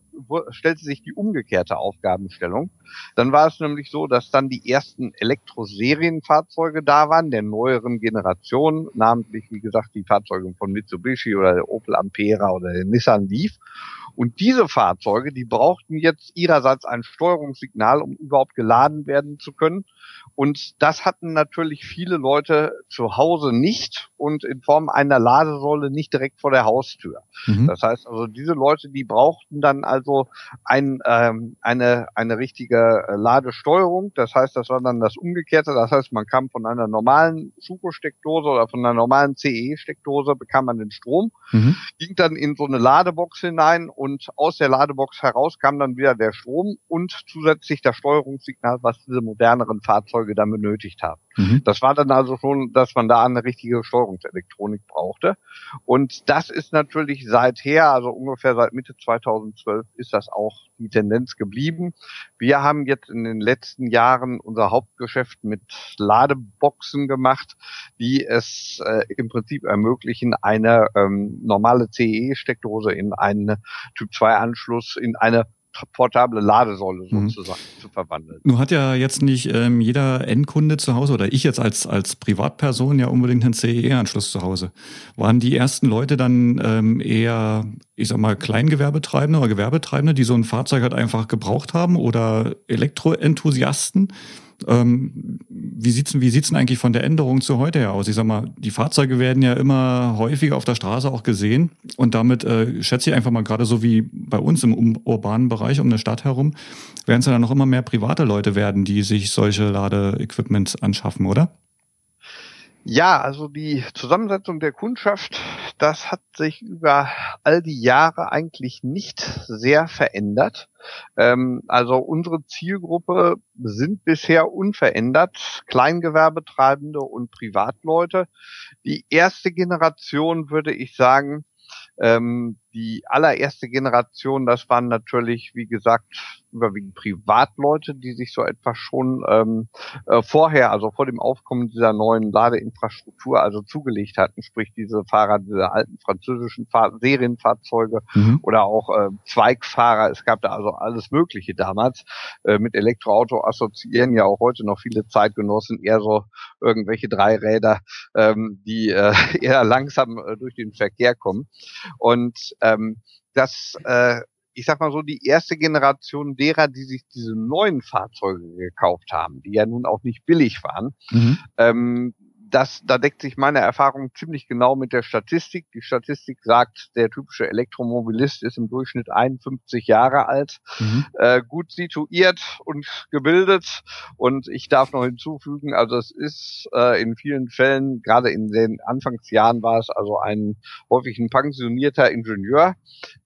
stellte sich die umgekehrte Aufgabenstellung. Dann war es nämlich so, dass dann die ersten Elektroserienfahrzeuge da waren, der neueren Generation, namentlich wie gesagt die Fahrzeuge von Mitsubishi oder der Opel Ampera oder der Nissan Leaf. Und diese Fahrzeuge, die brauchten jetzt ihrerseits ein Steuerungssignal, um überhaupt geladen werden zu können. Und das hatten natürlich viele Leute zu Hause nicht und in Form einer Ladesäule nicht direkt vor der Haustür. Mhm. Das heißt also, diese Leute, die brauchten dann also ein, ähm, eine, eine richtige äh, Ladesteuerung. Das heißt, das war dann das Umgekehrte. Das heißt, man kam von einer normalen Suco-Steckdose oder von einer normalen CE-Steckdose, bekam man den Strom, mhm. ging dann in so eine Ladebox hinein und aus der Ladebox heraus kam dann wieder der Strom und zusätzlich das Steuerungssignal, was diese moderneren Fahrzeuge dann benötigt haben. Mhm. Das war dann also schon, dass man da eine richtige Steuerungselektronik brauchte. Und das ist natürlich seither, also ungefähr seit Mitte 2012, ist das auch die Tendenz geblieben. Wir haben jetzt in den letzten Jahren unser Hauptgeschäft mit Ladeboxen gemacht, die es äh, im Prinzip ermöglichen, eine ähm, normale CE-Steckdose in einen Typ-2-Anschluss in eine portable Ladesäule mhm. sozusagen mhm. zu verwandeln. Nun hat ja jetzt nicht ähm, jeder Endkunde zu Hause oder ich jetzt als, als Privatperson ja unbedingt einen CEE-Anschluss zu Hause. Waren die ersten Leute dann ähm, eher, ich sag mal, Kleingewerbetreibende oder Gewerbetreibende, die so ein Fahrzeug halt einfach gebraucht haben oder Elektroenthusiasten? Ähm, wie sieht's wie sieht's denn eigentlich von der Änderung zu heute her aus? Ich sag mal, die Fahrzeuge werden ja immer häufiger auf der Straße auch gesehen und damit äh, schätze ich einfach mal gerade so wie bei uns im urbanen Bereich um eine Stadt herum, werden es ja dann noch immer mehr private Leute werden, die sich solche Ladeequipments anschaffen, oder? Ja, also die Zusammensetzung der Kundschaft, das hat sich über all die Jahre eigentlich nicht sehr verändert. Ähm, also unsere Zielgruppe sind bisher unverändert, Kleingewerbetreibende und Privatleute. Die erste Generation würde ich sagen, ähm, die allererste Generation, das waren natürlich, wie gesagt, überwiegend Privatleute, die sich so etwas schon ähm, äh, vorher, also vor dem Aufkommen dieser neuen Ladeinfrastruktur, also zugelegt hatten, sprich diese Fahrer dieser alten französischen Fahr Serienfahrzeuge mhm. oder auch äh, Zweigfahrer. Es gab da also alles Mögliche damals. Äh, mit Elektroauto assoziieren ja auch heute noch viele Zeitgenossen eher so irgendwelche Dreiräder, ähm, die äh, [LAUGHS] eher langsam äh, durch den Verkehr kommen. Und ähm, das äh, ich sag mal so, die erste Generation derer, die sich diese neuen Fahrzeuge gekauft haben, die ja nun auch nicht billig waren, mhm. ähm, das, da deckt sich meine Erfahrung ziemlich genau mit der Statistik. Die Statistik sagt, der typische Elektromobilist ist im Durchschnitt 51 Jahre alt, mhm. äh, gut situiert und gebildet. Und ich darf noch hinzufügen, also es ist äh, in vielen Fällen, gerade in den Anfangsjahren war es also ein häufig ein pensionierter Ingenieur,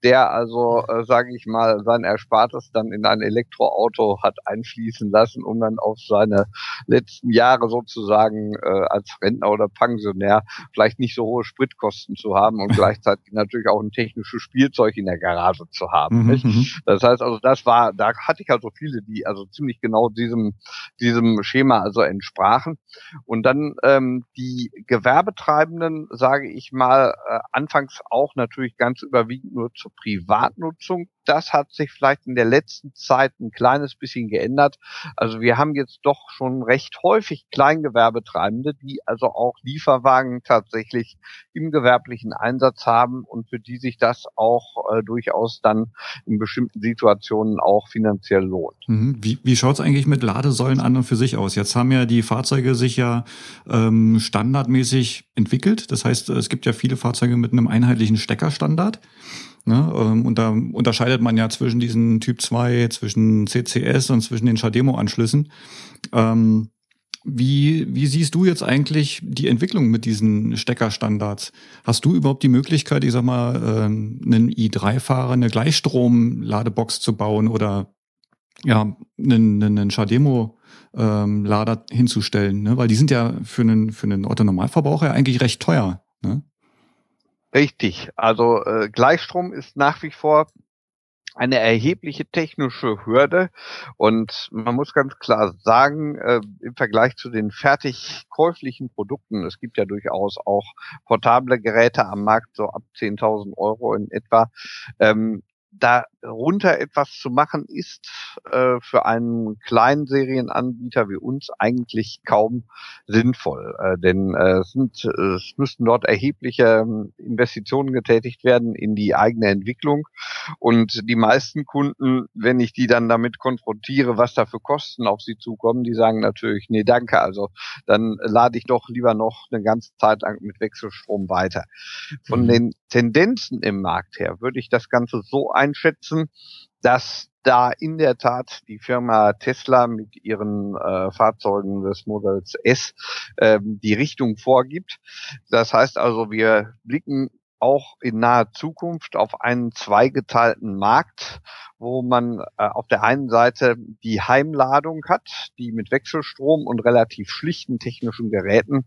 der also, äh, sage ich mal, sein Erspartes dann in ein Elektroauto hat einfließen lassen, um dann auf seine letzten Jahre sozusagen äh, als Rentner oder Pensionär vielleicht nicht so hohe Spritkosten zu haben und [LAUGHS] gleichzeitig natürlich auch ein technisches Spielzeug in der Garage zu haben. Mhm, mhm, das heißt also, das war, da hatte ich also viele, die also ziemlich genau diesem, diesem Schema also entsprachen. Und dann ähm, die Gewerbetreibenden, sage ich mal, äh, anfangs auch natürlich ganz überwiegend nur zur Privatnutzung das hat sich vielleicht in der letzten Zeit ein kleines bisschen geändert. Also wir haben jetzt doch schon recht häufig Kleingewerbetreibende, die also auch Lieferwagen tatsächlich im gewerblichen Einsatz haben und für die sich das auch äh, durchaus dann in bestimmten Situationen auch finanziell lohnt. Mhm. Wie, wie schaut es eigentlich mit Ladesäulen an und für sich aus? Jetzt haben ja die Fahrzeuge sich ja ähm, standardmäßig entwickelt. Das heißt, es gibt ja viele Fahrzeuge mit einem einheitlichen Steckerstandard. Ne? Ähm, und da unterscheidet man ja zwischen diesen Typ 2, zwischen CCS und zwischen den Chademo-Anschlüssen. Ähm, wie, wie siehst du jetzt eigentlich die Entwicklung mit diesen Steckerstandards? Hast du überhaupt die Möglichkeit, ich sag mal, ähm, einen i3-Fahrer eine Gleichstrom-Ladebox zu bauen oder ja, einen, einen Chademo-Lader hinzustellen? Ne? Weil die sind ja für einen, für einen Otto-Normalverbraucher eigentlich recht teuer. Ne? Richtig. Also äh, Gleichstrom ist nach wie vor eine erhebliche technische Hürde und man muss ganz klar sagen, äh, im Vergleich zu den fertig käuflichen Produkten, es gibt ja durchaus auch portable Geräte am Markt, so ab 10.000 Euro in etwa, ähm, darunter etwas zu machen, ist äh, für einen kleinen Serienanbieter wie uns eigentlich kaum sinnvoll. Äh, denn äh, es, sind, es müssten dort erhebliche ähm, Investitionen getätigt werden in die eigene Entwicklung. Und die meisten Kunden, wenn ich die dann damit konfrontiere, was da für Kosten auf sie zukommen, die sagen natürlich, nee, danke. Also dann lade ich doch lieber noch eine ganze Zeit lang mit Wechselstrom weiter. Von mhm. den Tendenzen im Markt her würde ich das Ganze so einschätzen, dass da in der Tat die Firma Tesla mit ihren äh, Fahrzeugen des Models S ähm, die Richtung vorgibt. Das heißt also, wir blicken auch in naher Zukunft auf einen zweigeteilten Markt, wo man äh, auf der einen Seite die Heimladung hat, die mit Wechselstrom und relativ schlichten technischen Geräten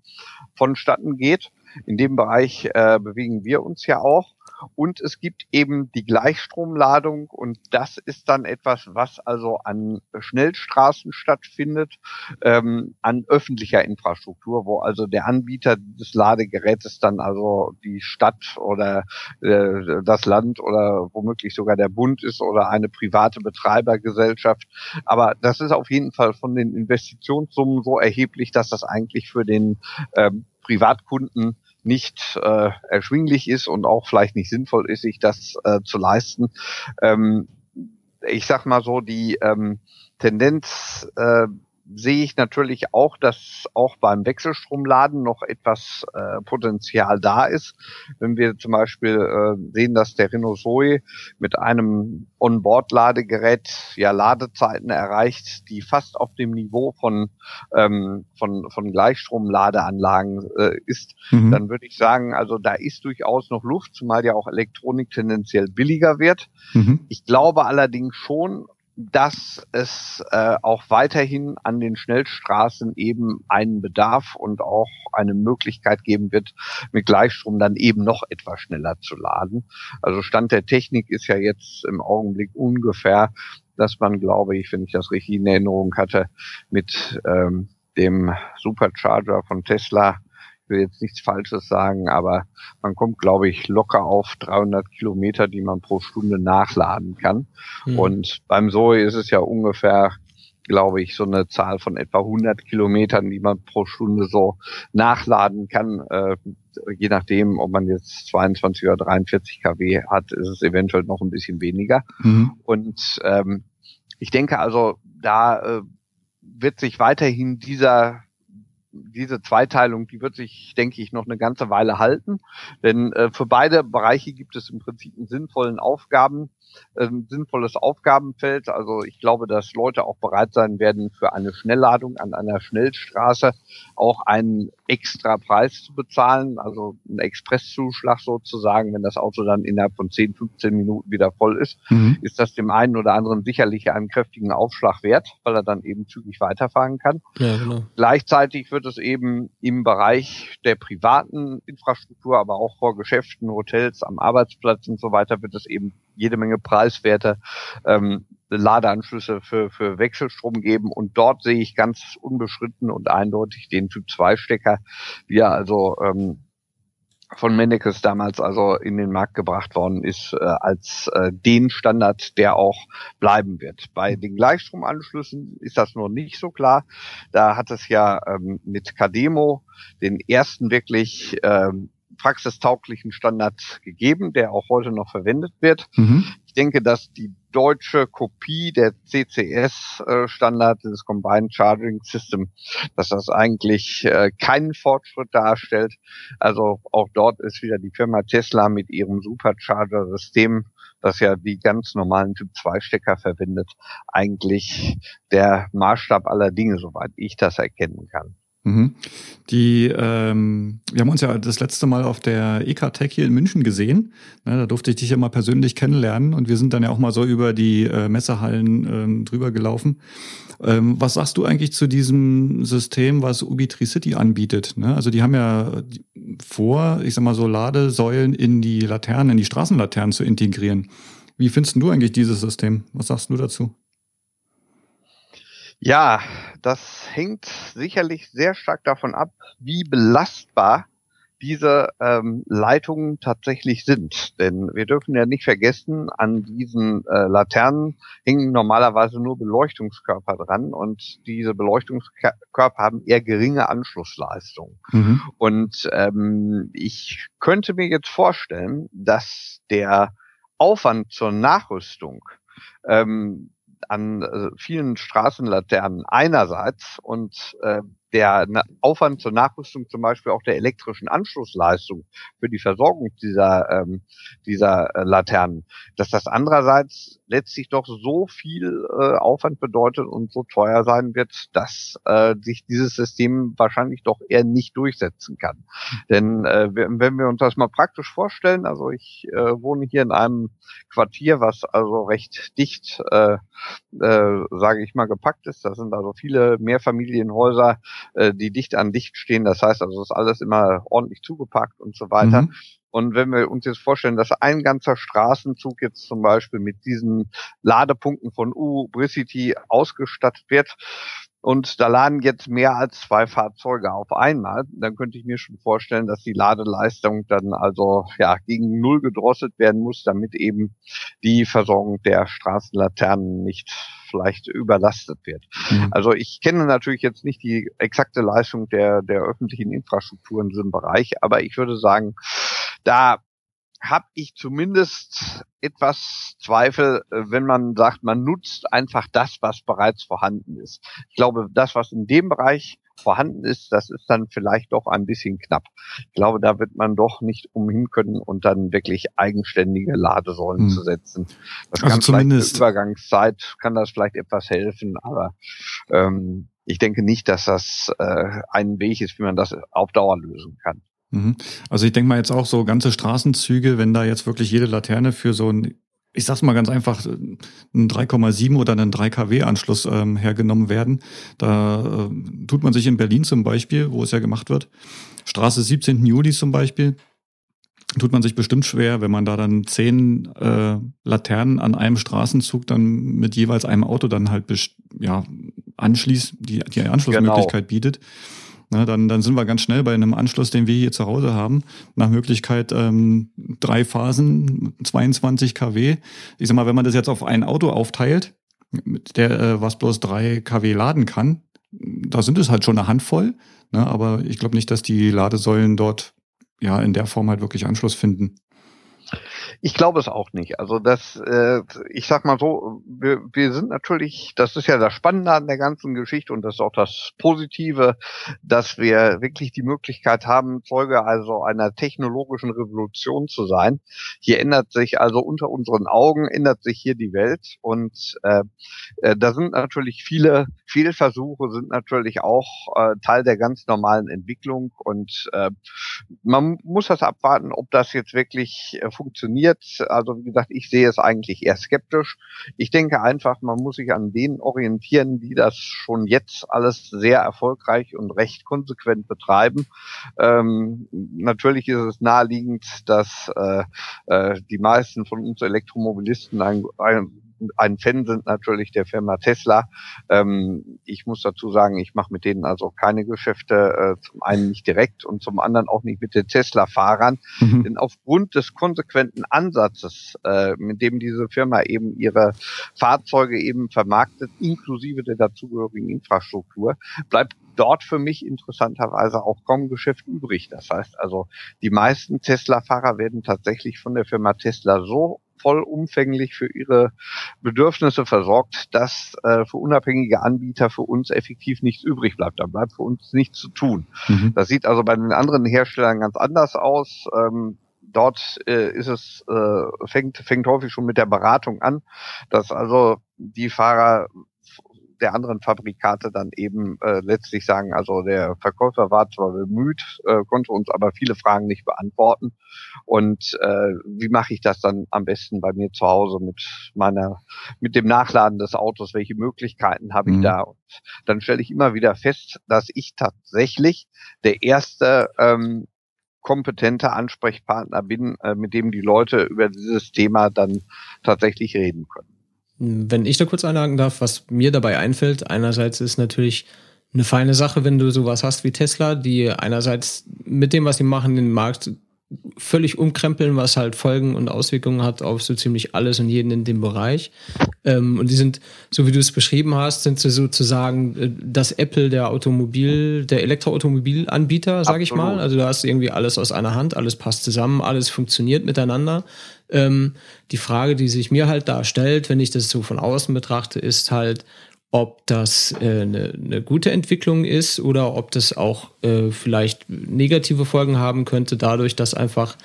vonstatten geht. In dem Bereich äh, bewegen wir uns ja auch. Und es gibt eben die Gleichstromladung und das ist dann etwas, was also an Schnellstraßen stattfindet, ähm, an öffentlicher Infrastruktur, wo also der Anbieter des Ladegerätes dann also die Stadt oder äh, das Land oder womöglich sogar der Bund ist oder eine private Betreibergesellschaft. Aber das ist auf jeden Fall von den Investitionssummen so erheblich, dass das eigentlich für den ähm, Privatkunden nicht äh, erschwinglich ist und auch vielleicht nicht sinnvoll ist, sich das äh, zu leisten. Ähm, ich sag mal so, die ähm, Tendenz äh, sehe ich natürlich auch, dass auch beim Wechselstromladen noch etwas äh, Potenzial da ist. Wenn wir zum Beispiel äh, sehen, dass der Renault Zoe mit einem Onboard-Ladegerät ja Ladezeiten erreicht, die fast auf dem Niveau von ähm, von von Gleichstromladeanlagen äh, ist, mhm. dann würde ich sagen, also da ist durchaus noch Luft, zumal ja auch Elektronik tendenziell billiger wird. Mhm. Ich glaube allerdings schon, dass es äh, auch weiterhin an den Schnellstraßen eben einen Bedarf und auch eine Möglichkeit geben wird, mit Gleichstrom dann eben noch etwas schneller zu laden. Also Stand der Technik ist ja jetzt im Augenblick ungefähr, dass man, glaube ich, wenn ich das richtig in Erinnerung hatte, mit ähm, dem Supercharger von Tesla will jetzt nichts Falsches sagen, aber man kommt, glaube ich, locker auf 300 Kilometer, die man pro Stunde nachladen kann. Mhm. Und beim Zoe ist es ja ungefähr, glaube ich, so eine Zahl von etwa 100 Kilometern, die man pro Stunde so nachladen kann. Äh, je nachdem, ob man jetzt 22 oder 43 kW hat, ist es eventuell noch ein bisschen weniger. Mhm. Und ähm, ich denke also, da äh, wird sich weiterhin dieser diese Zweiteilung, die wird sich, denke ich, noch eine ganze Weile halten. Denn äh, für beide Bereiche gibt es im Prinzip einen sinnvollen Aufgaben, äh, ein sinnvolles Aufgabenfeld. Also ich glaube, dass Leute auch bereit sein werden, für eine Schnellladung an einer Schnellstraße auch einen extra Preis zu bezahlen, also einen Expresszuschlag sozusagen, wenn das Auto dann innerhalb von 10, 15 Minuten wieder voll ist, mhm. ist das dem einen oder anderen sicherlich einen kräftigen Aufschlag wert, weil er dann eben zügig weiterfahren kann. Ja, genau. Gleichzeitig wird es eben im Bereich der privaten Infrastruktur, aber auch vor Geschäften, Hotels, am Arbeitsplatz und so weiter, wird es eben jede Menge preiswerte ähm, Ladeanschlüsse für, für Wechselstrom geben. Und dort sehe ich ganz unbeschritten und eindeutig den Typ 2 Stecker, wie er also ähm, von Mennekes damals also in den Markt gebracht worden ist, äh, als äh, den Standard, der auch bleiben wird. Bei den Gleichstromanschlüssen ist das noch nicht so klar. Da hat es ja ähm, mit Cademo den ersten wirklich ähm, praxistauglichen Standard gegeben, der auch heute noch verwendet wird. Mhm. Ich denke, dass die deutsche Kopie der CCS-Standard, des Combined Charging System, dass das eigentlich äh, keinen Fortschritt darstellt. Also auch dort ist wieder die Firma Tesla mit ihrem Supercharger-System, das ja die ganz normalen Typ-2-Stecker verwendet, eigentlich der Maßstab aller Dinge, soweit ich das erkennen kann. Mhm. Die, ähm, wir haben uns ja das letzte Mal auf der EK-Tech hier in München gesehen. Ne, da durfte ich dich ja mal persönlich kennenlernen und wir sind dann ja auch mal so über die äh, Messehallen ähm, drüber gelaufen. Ähm, was sagst du eigentlich zu diesem System, was Ubitricity anbietet? Ne? Also die haben ja vor, ich sag mal so Ladesäulen in die Laternen, in die Straßenlaternen zu integrieren. Wie findest du eigentlich dieses System? Was sagst du dazu? Ja, das hängt sicherlich sehr stark davon ab, wie belastbar diese ähm, Leitungen tatsächlich sind. Denn wir dürfen ja nicht vergessen, an diesen äh, Laternen hängen normalerweise nur Beleuchtungskörper dran und diese Beleuchtungskörper haben eher geringe Anschlussleistung. Mhm. Und ähm, ich könnte mir jetzt vorstellen, dass der Aufwand zur Nachrüstung ähm, an äh, vielen Straßenlaternen einerseits und äh, der Aufwand zur Nachrüstung zum Beispiel auch der elektrischen Anschlussleistung für die Versorgung dieser, ähm, dieser äh, Laternen, dass das andererseits letztlich doch so viel äh, Aufwand bedeutet und so teuer sein wird, dass äh, sich dieses System wahrscheinlich doch eher nicht durchsetzen kann. Denn äh, wenn wir uns das mal praktisch vorstellen, also ich äh, wohne hier in einem Quartier, was also recht dicht, äh, äh, sage ich mal, gepackt ist. Da sind also viele Mehrfamilienhäuser, äh, die dicht an dicht stehen. Das heißt also, es ist alles immer ordentlich zugepackt und so weiter. Mhm. Und wenn wir uns jetzt vorstellen, dass ein ganzer Straßenzug jetzt zum Beispiel mit diesen Ladepunkten von U-Bricity ausgestattet wird, und da laden jetzt mehr als zwei Fahrzeuge auf einmal, dann könnte ich mir schon vorstellen, dass die Ladeleistung dann also ja gegen null gedrosselt werden muss, damit eben die Versorgung der Straßenlaternen nicht vielleicht überlastet wird. Mhm. Also ich kenne natürlich jetzt nicht die exakte Leistung der, der öffentlichen Infrastruktur in diesem Bereich, aber ich würde sagen, da habe ich zumindest etwas Zweifel, äh, wenn man sagt, man nutzt einfach das, was bereits vorhanden ist. Ich glaube, das, was in dem Bereich vorhanden ist, das ist dann vielleicht doch ein bisschen knapp. Ich glaube, da wird man doch nicht umhin können und dann wirklich eigenständige Ladesäulen hm. zu setzen. Das also kann zumindest Übergangszeit kann das vielleicht etwas helfen, aber ähm, ich denke nicht, dass das äh, ein Weg ist, wie man das auf Dauer lösen kann. Mhm. Also ich denke mal jetzt auch so ganze Straßenzüge, wenn da jetzt wirklich jede Laterne für so ein, ich sag's mal ganz einfach, ein 3,7 oder einen 3 kW Anschluss ähm, hergenommen werden, da äh, tut man sich in Berlin zum Beispiel, wo es ja gemacht wird, Straße 17. Juli zum Beispiel, tut man sich bestimmt schwer, wenn man da dann zehn äh, Laternen an einem Straßenzug dann mit jeweils einem Auto dann halt ja, anschließt, die, die Anschlussmöglichkeit genau. bietet. Na, dann, dann sind wir ganz schnell bei einem Anschluss, den wir hier zu Hause haben. Nach Möglichkeit ähm, drei Phasen, 22 kW. Ich sag mal, wenn man das jetzt auf ein Auto aufteilt, mit der äh, was bloß drei kW laden kann, da sind es halt schon eine Handvoll. Ne? Aber ich glaube nicht, dass die Ladesäulen dort ja in der Form halt wirklich Anschluss finden. Ich glaube es auch nicht. Also das, äh, ich sag mal so, wir, wir sind natürlich, das ist ja das Spannende an der ganzen Geschichte und das ist auch das Positive, dass wir wirklich die Möglichkeit haben, Zeuge also einer technologischen Revolution zu sein. Hier ändert sich also unter unseren Augen ändert sich hier die Welt und äh, äh, da sind natürlich viele Fehlversuche sind natürlich auch äh, Teil der ganz normalen Entwicklung und äh, man muss das abwarten, ob das jetzt wirklich äh, funktioniert. Also wie gesagt, ich sehe es eigentlich eher skeptisch. Ich denke einfach, man muss sich an denen orientieren, die das schon jetzt alles sehr erfolgreich und recht konsequent betreiben. Ähm, natürlich ist es naheliegend, dass äh, äh, die meisten von uns Elektromobilisten ein, ein ein Fan sind natürlich der Firma Tesla. Ähm, ich muss dazu sagen, ich mache mit denen also keine Geschäfte, äh, zum einen nicht direkt und zum anderen auch nicht mit den Tesla-Fahrern. Mhm. Denn aufgrund des konsequenten Ansatzes, äh, mit dem diese Firma eben ihre Fahrzeuge eben vermarktet, inklusive der dazugehörigen Infrastruktur, bleibt dort für mich interessanterweise auch kaum Geschäft übrig. Das heißt also, die meisten Tesla-Fahrer werden tatsächlich von der Firma Tesla so vollumfänglich für ihre Bedürfnisse versorgt, dass äh, für unabhängige Anbieter für uns effektiv nichts übrig bleibt. Da bleibt für uns nichts zu tun. Mhm. Das sieht also bei den anderen Herstellern ganz anders aus. Ähm, dort äh, ist es äh, fängt fängt häufig schon mit der Beratung an, dass also die Fahrer der anderen Fabrikate dann eben äh, letztlich sagen, also der Verkäufer war zwar bemüht, äh, konnte uns aber viele Fragen nicht beantworten. Und äh, wie mache ich das dann am besten bei mir zu Hause mit meiner, mit dem Nachladen des Autos? Welche Möglichkeiten habe ich mhm. da? Und dann stelle ich immer wieder fest, dass ich tatsächlich der erste ähm, kompetente Ansprechpartner bin, äh, mit dem die Leute über dieses Thema dann tatsächlich reden können. Wenn ich da kurz einhaken darf, was mir dabei einfällt, einerseits ist natürlich eine feine Sache, wenn du sowas hast wie Tesla, die einerseits mit dem, was sie machen, den Markt völlig umkrempeln, was halt Folgen und Auswirkungen hat auf so ziemlich alles und jeden in dem Bereich. Ähm, und die sind, so wie du es beschrieben hast, sind sie sozusagen äh, das Apple der Automobil, der Elektroautomobilanbieter, sage ich mal. Also du hast irgendwie alles aus einer Hand, alles passt zusammen, alles funktioniert miteinander. Ähm, die Frage, die sich mir halt da stellt, wenn ich das so von außen betrachte, ist halt, ob das äh, eine, eine gute Entwicklung ist oder ob das auch äh, vielleicht negative Folgen haben könnte, dadurch, dass einfach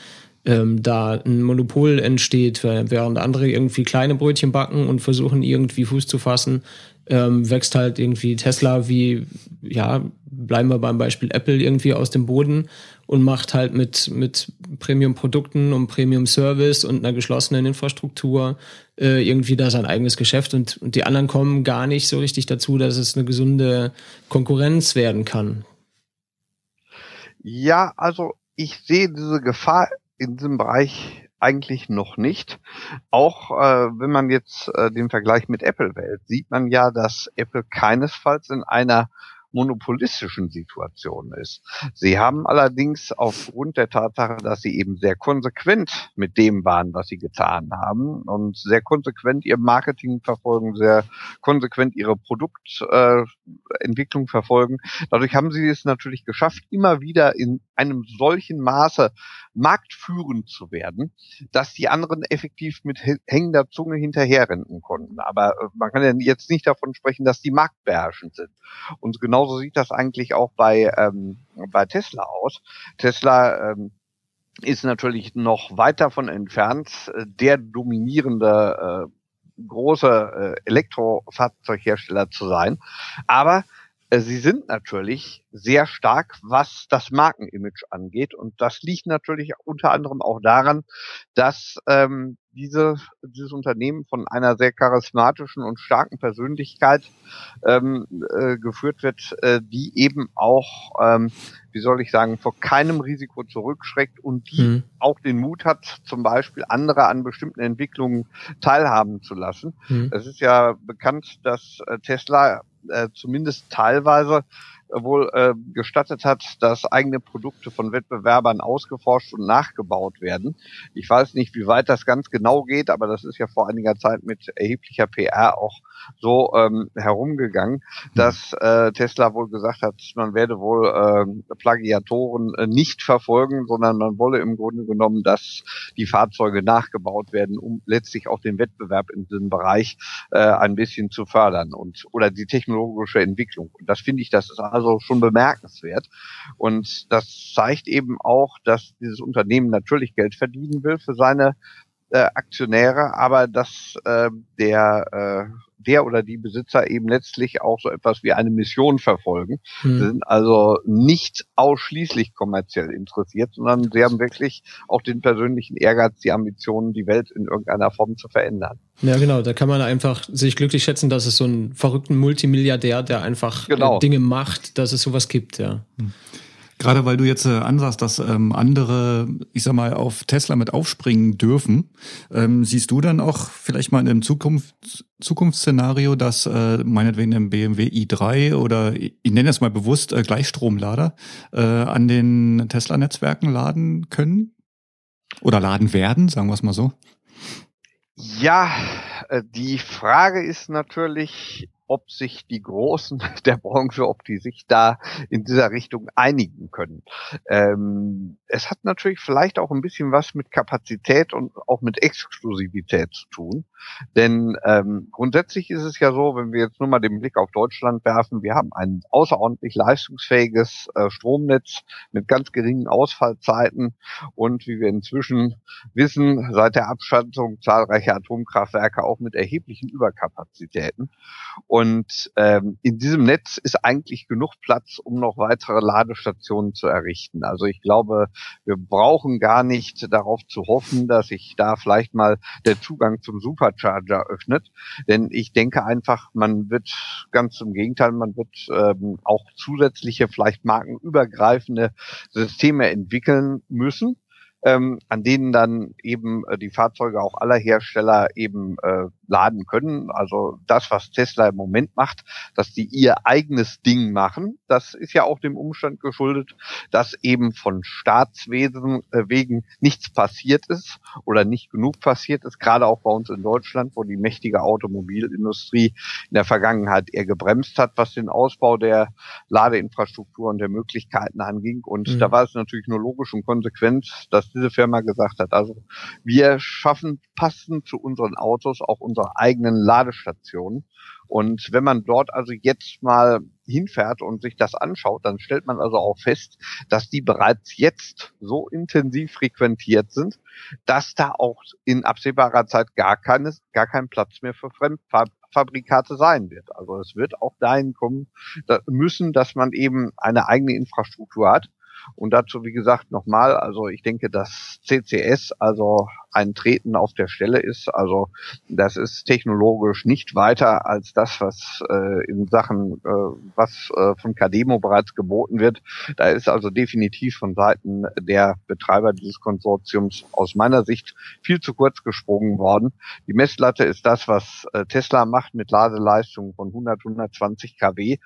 ähm, da ein Monopol entsteht, während andere irgendwie kleine Brötchen backen und versuchen irgendwie Fuß zu fassen, ähm, wächst halt irgendwie Tesla wie, ja, bleiben wir beim Beispiel Apple irgendwie aus dem Boden und macht halt mit, mit Premium-Produkten und Premium-Service und einer geschlossenen Infrastruktur äh, irgendwie da sein eigenes Geschäft und, und die anderen kommen gar nicht so richtig dazu, dass es eine gesunde Konkurrenz werden kann. Ja, also ich sehe diese Gefahr in diesem Bereich eigentlich noch nicht. Auch äh, wenn man jetzt äh, den Vergleich mit Apple wählt, sieht man ja, dass Apple keinesfalls in einer monopolistischen Situation ist. Sie haben allerdings aufgrund der Tatsache, dass sie eben sehr konsequent mit dem waren, was sie getan haben und sehr konsequent ihr Marketing verfolgen, sehr konsequent ihre Produktentwicklung äh, verfolgen. Dadurch haben sie es natürlich geschafft, immer wieder in einem solchen Maße marktführend zu werden, dass die anderen effektiv mit hängender Zunge hinterherrennen konnten. Aber äh, man kann ja jetzt nicht davon sprechen, dass die marktbeherrschend sind. Und genauso sieht das eigentlich auch bei, ähm, bei Tesla aus. Tesla ähm, ist natürlich noch weit davon entfernt, der dominierende äh, große äh, Elektrofahrzeughersteller zu sein. Aber sie sind natürlich sehr stark, was das Markenimage angeht. Und das liegt natürlich unter anderem auch daran, dass ähm, diese, dieses Unternehmen von einer sehr charismatischen und starken Persönlichkeit ähm, äh, geführt wird, äh, die eben auch, ähm, wie soll ich sagen, vor keinem Risiko zurückschreckt und die mhm. auch den Mut hat, zum Beispiel andere an bestimmten Entwicklungen teilhaben zu lassen. Mhm. Es ist ja bekannt, dass äh, Tesla äh, zumindest teilweise wohl äh, gestattet hat, dass eigene Produkte von Wettbewerbern ausgeforscht und nachgebaut werden. Ich weiß nicht, wie weit das ganz genau geht, aber das ist ja vor einiger Zeit mit erheblicher PR auch so ähm, herumgegangen, dass äh, Tesla wohl gesagt hat, man werde wohl äh, Plagiatoren äh, nicht verfolgen, sondern man wolle im Grunde genommen, dass die Fahrzeuge nachgebaut werden, um letztlich auch den Wettbewerb in diesem Bereich äh, ein bisschen zu fördern und oder die technologische Entwicklung. Und das finde ich, das ist also schon bemerkenswert. Und das zeigt eben auch, dass dieses Unternehmen natürlich Geld verdienen will für seine äh, Aktionäre, aber dass äh, der äh, der oder die Besitzer eben letztlich auch so etwas wie eine Mission verfolgen. Hm. Sie sind also nicht ausschließlich kommerziell interessiert, sondern sie haben wirklich auch den persönlichen Ehrgeiz, die Ambitionen, die Welt in irgendeiner Form zu verändern. Ja, genau. Da kann man einfach sich glücklich schätzen, dass es so einen verrückten Multimilliardär, der einfach genau. Dinge macht, dass es sowas gibt, ja. Hm. Gerade weil du jetzt äh, ansagst, dass ähm, andere, ich sag mal, auf Tesla mit aufspringen dürfen, ähm, siehst du dann auch vielleicht mal in einem Zukunft, Zukunftsszenario, dass äh, meinetwegen im BMW i3 oder ich nenne es mal bewusst äh, Gleichstromlader äh, an den Tesla-Netzwerken laden können? Oder laden werden, sagen wir es mal so? Ja, äh, die Frage ist natürlich, ob sich die Großen [LAUGHS] der Branche, ob die sich da in dieser Richtung einigen können. Ähm, es hat natürlich vielleicht auch ein bisschen was mit Kapazität und auch mit Exklusivität zu tun. Denn ähm, grundsätzlich ist es ja so, wenn wir jetzt nur mal den Blick auf Deutschland werfen, wir haben ein außerordentlich leistungsfähiges äh, Stromnetz mit ganz geringen Ausfallzeiten und wie wir inzwischen wissen, seit der Abschaltung zahlreicher Atomkraftwerke auch mit erheblichen Überkapazitäten. Ähm, in diesem Netz ist eigentlich genug Platz, um noch weitere Ladestationen zu errichten. Also ich glaube, wir brauchen gar nicht darauf zu hoffen, dass sich da vielleicht mal der Zugang zum Supercharger öffnet. Denn ich denke einfach, man wird ganz im Gegenteil, man wird ähm, auch zusätzliche, vielleicht markenübergreifende Systeme entwickeln müssen ähm, an denen dann eben äh, die Fahrzeuge auch aller Hersteller eben äh, laden können. Also das, was Tesla im Moment macht, dass die ihr eigenes Ding machen, das ist ja auch dem Umstand geschuldet, dass eben von Staatswesen äh, wegen nichts passiert ist oder nicht genug passiert ist, gerade auch bei uns in Deutschland, wo die mächtige Automobilindustrie in der Vergangenheit eher gebremst hat, was den Ausbau der Ladeinfrastruktur und der Möglichkeiten anging. Und mhm. da war es natürlich nur logisch und konsequent, dass diese Firma gesagt hat, also wir schaffen passend zu unseren Autos auch unsere eigenen Ladestationen. Und wenn man dort also jetzt mal hinfährt und sich das anschaut, dann stellt man also auch fest, dass die bereits jetzt so intensiv frequentiert sind, dass da auch in absehbarer Zeit gar keines, gar kein Platz mehr für Fremdfabrikate sein wird. Also es wird auch dahin kommen müssen, dass man eben eine eigene Infrastruktur hat. Und dazu, wie gesagt, nochmal, also ich denke, dass CCS also ein Treten auf der Stelle ist. Also das ist technologisch nicht weiter als das, was äh, in Sachen, äh, was äh, von Cademo bereits geboten wird. Da ist also definitiv von Seiten der Betreiber dieses Konsortiums aus meiner Sicht viel zu kurz gesprungen worden. Die Messlatte ist das, was äh, Tesla macht mit Ladeleistung von 100, 120 kW.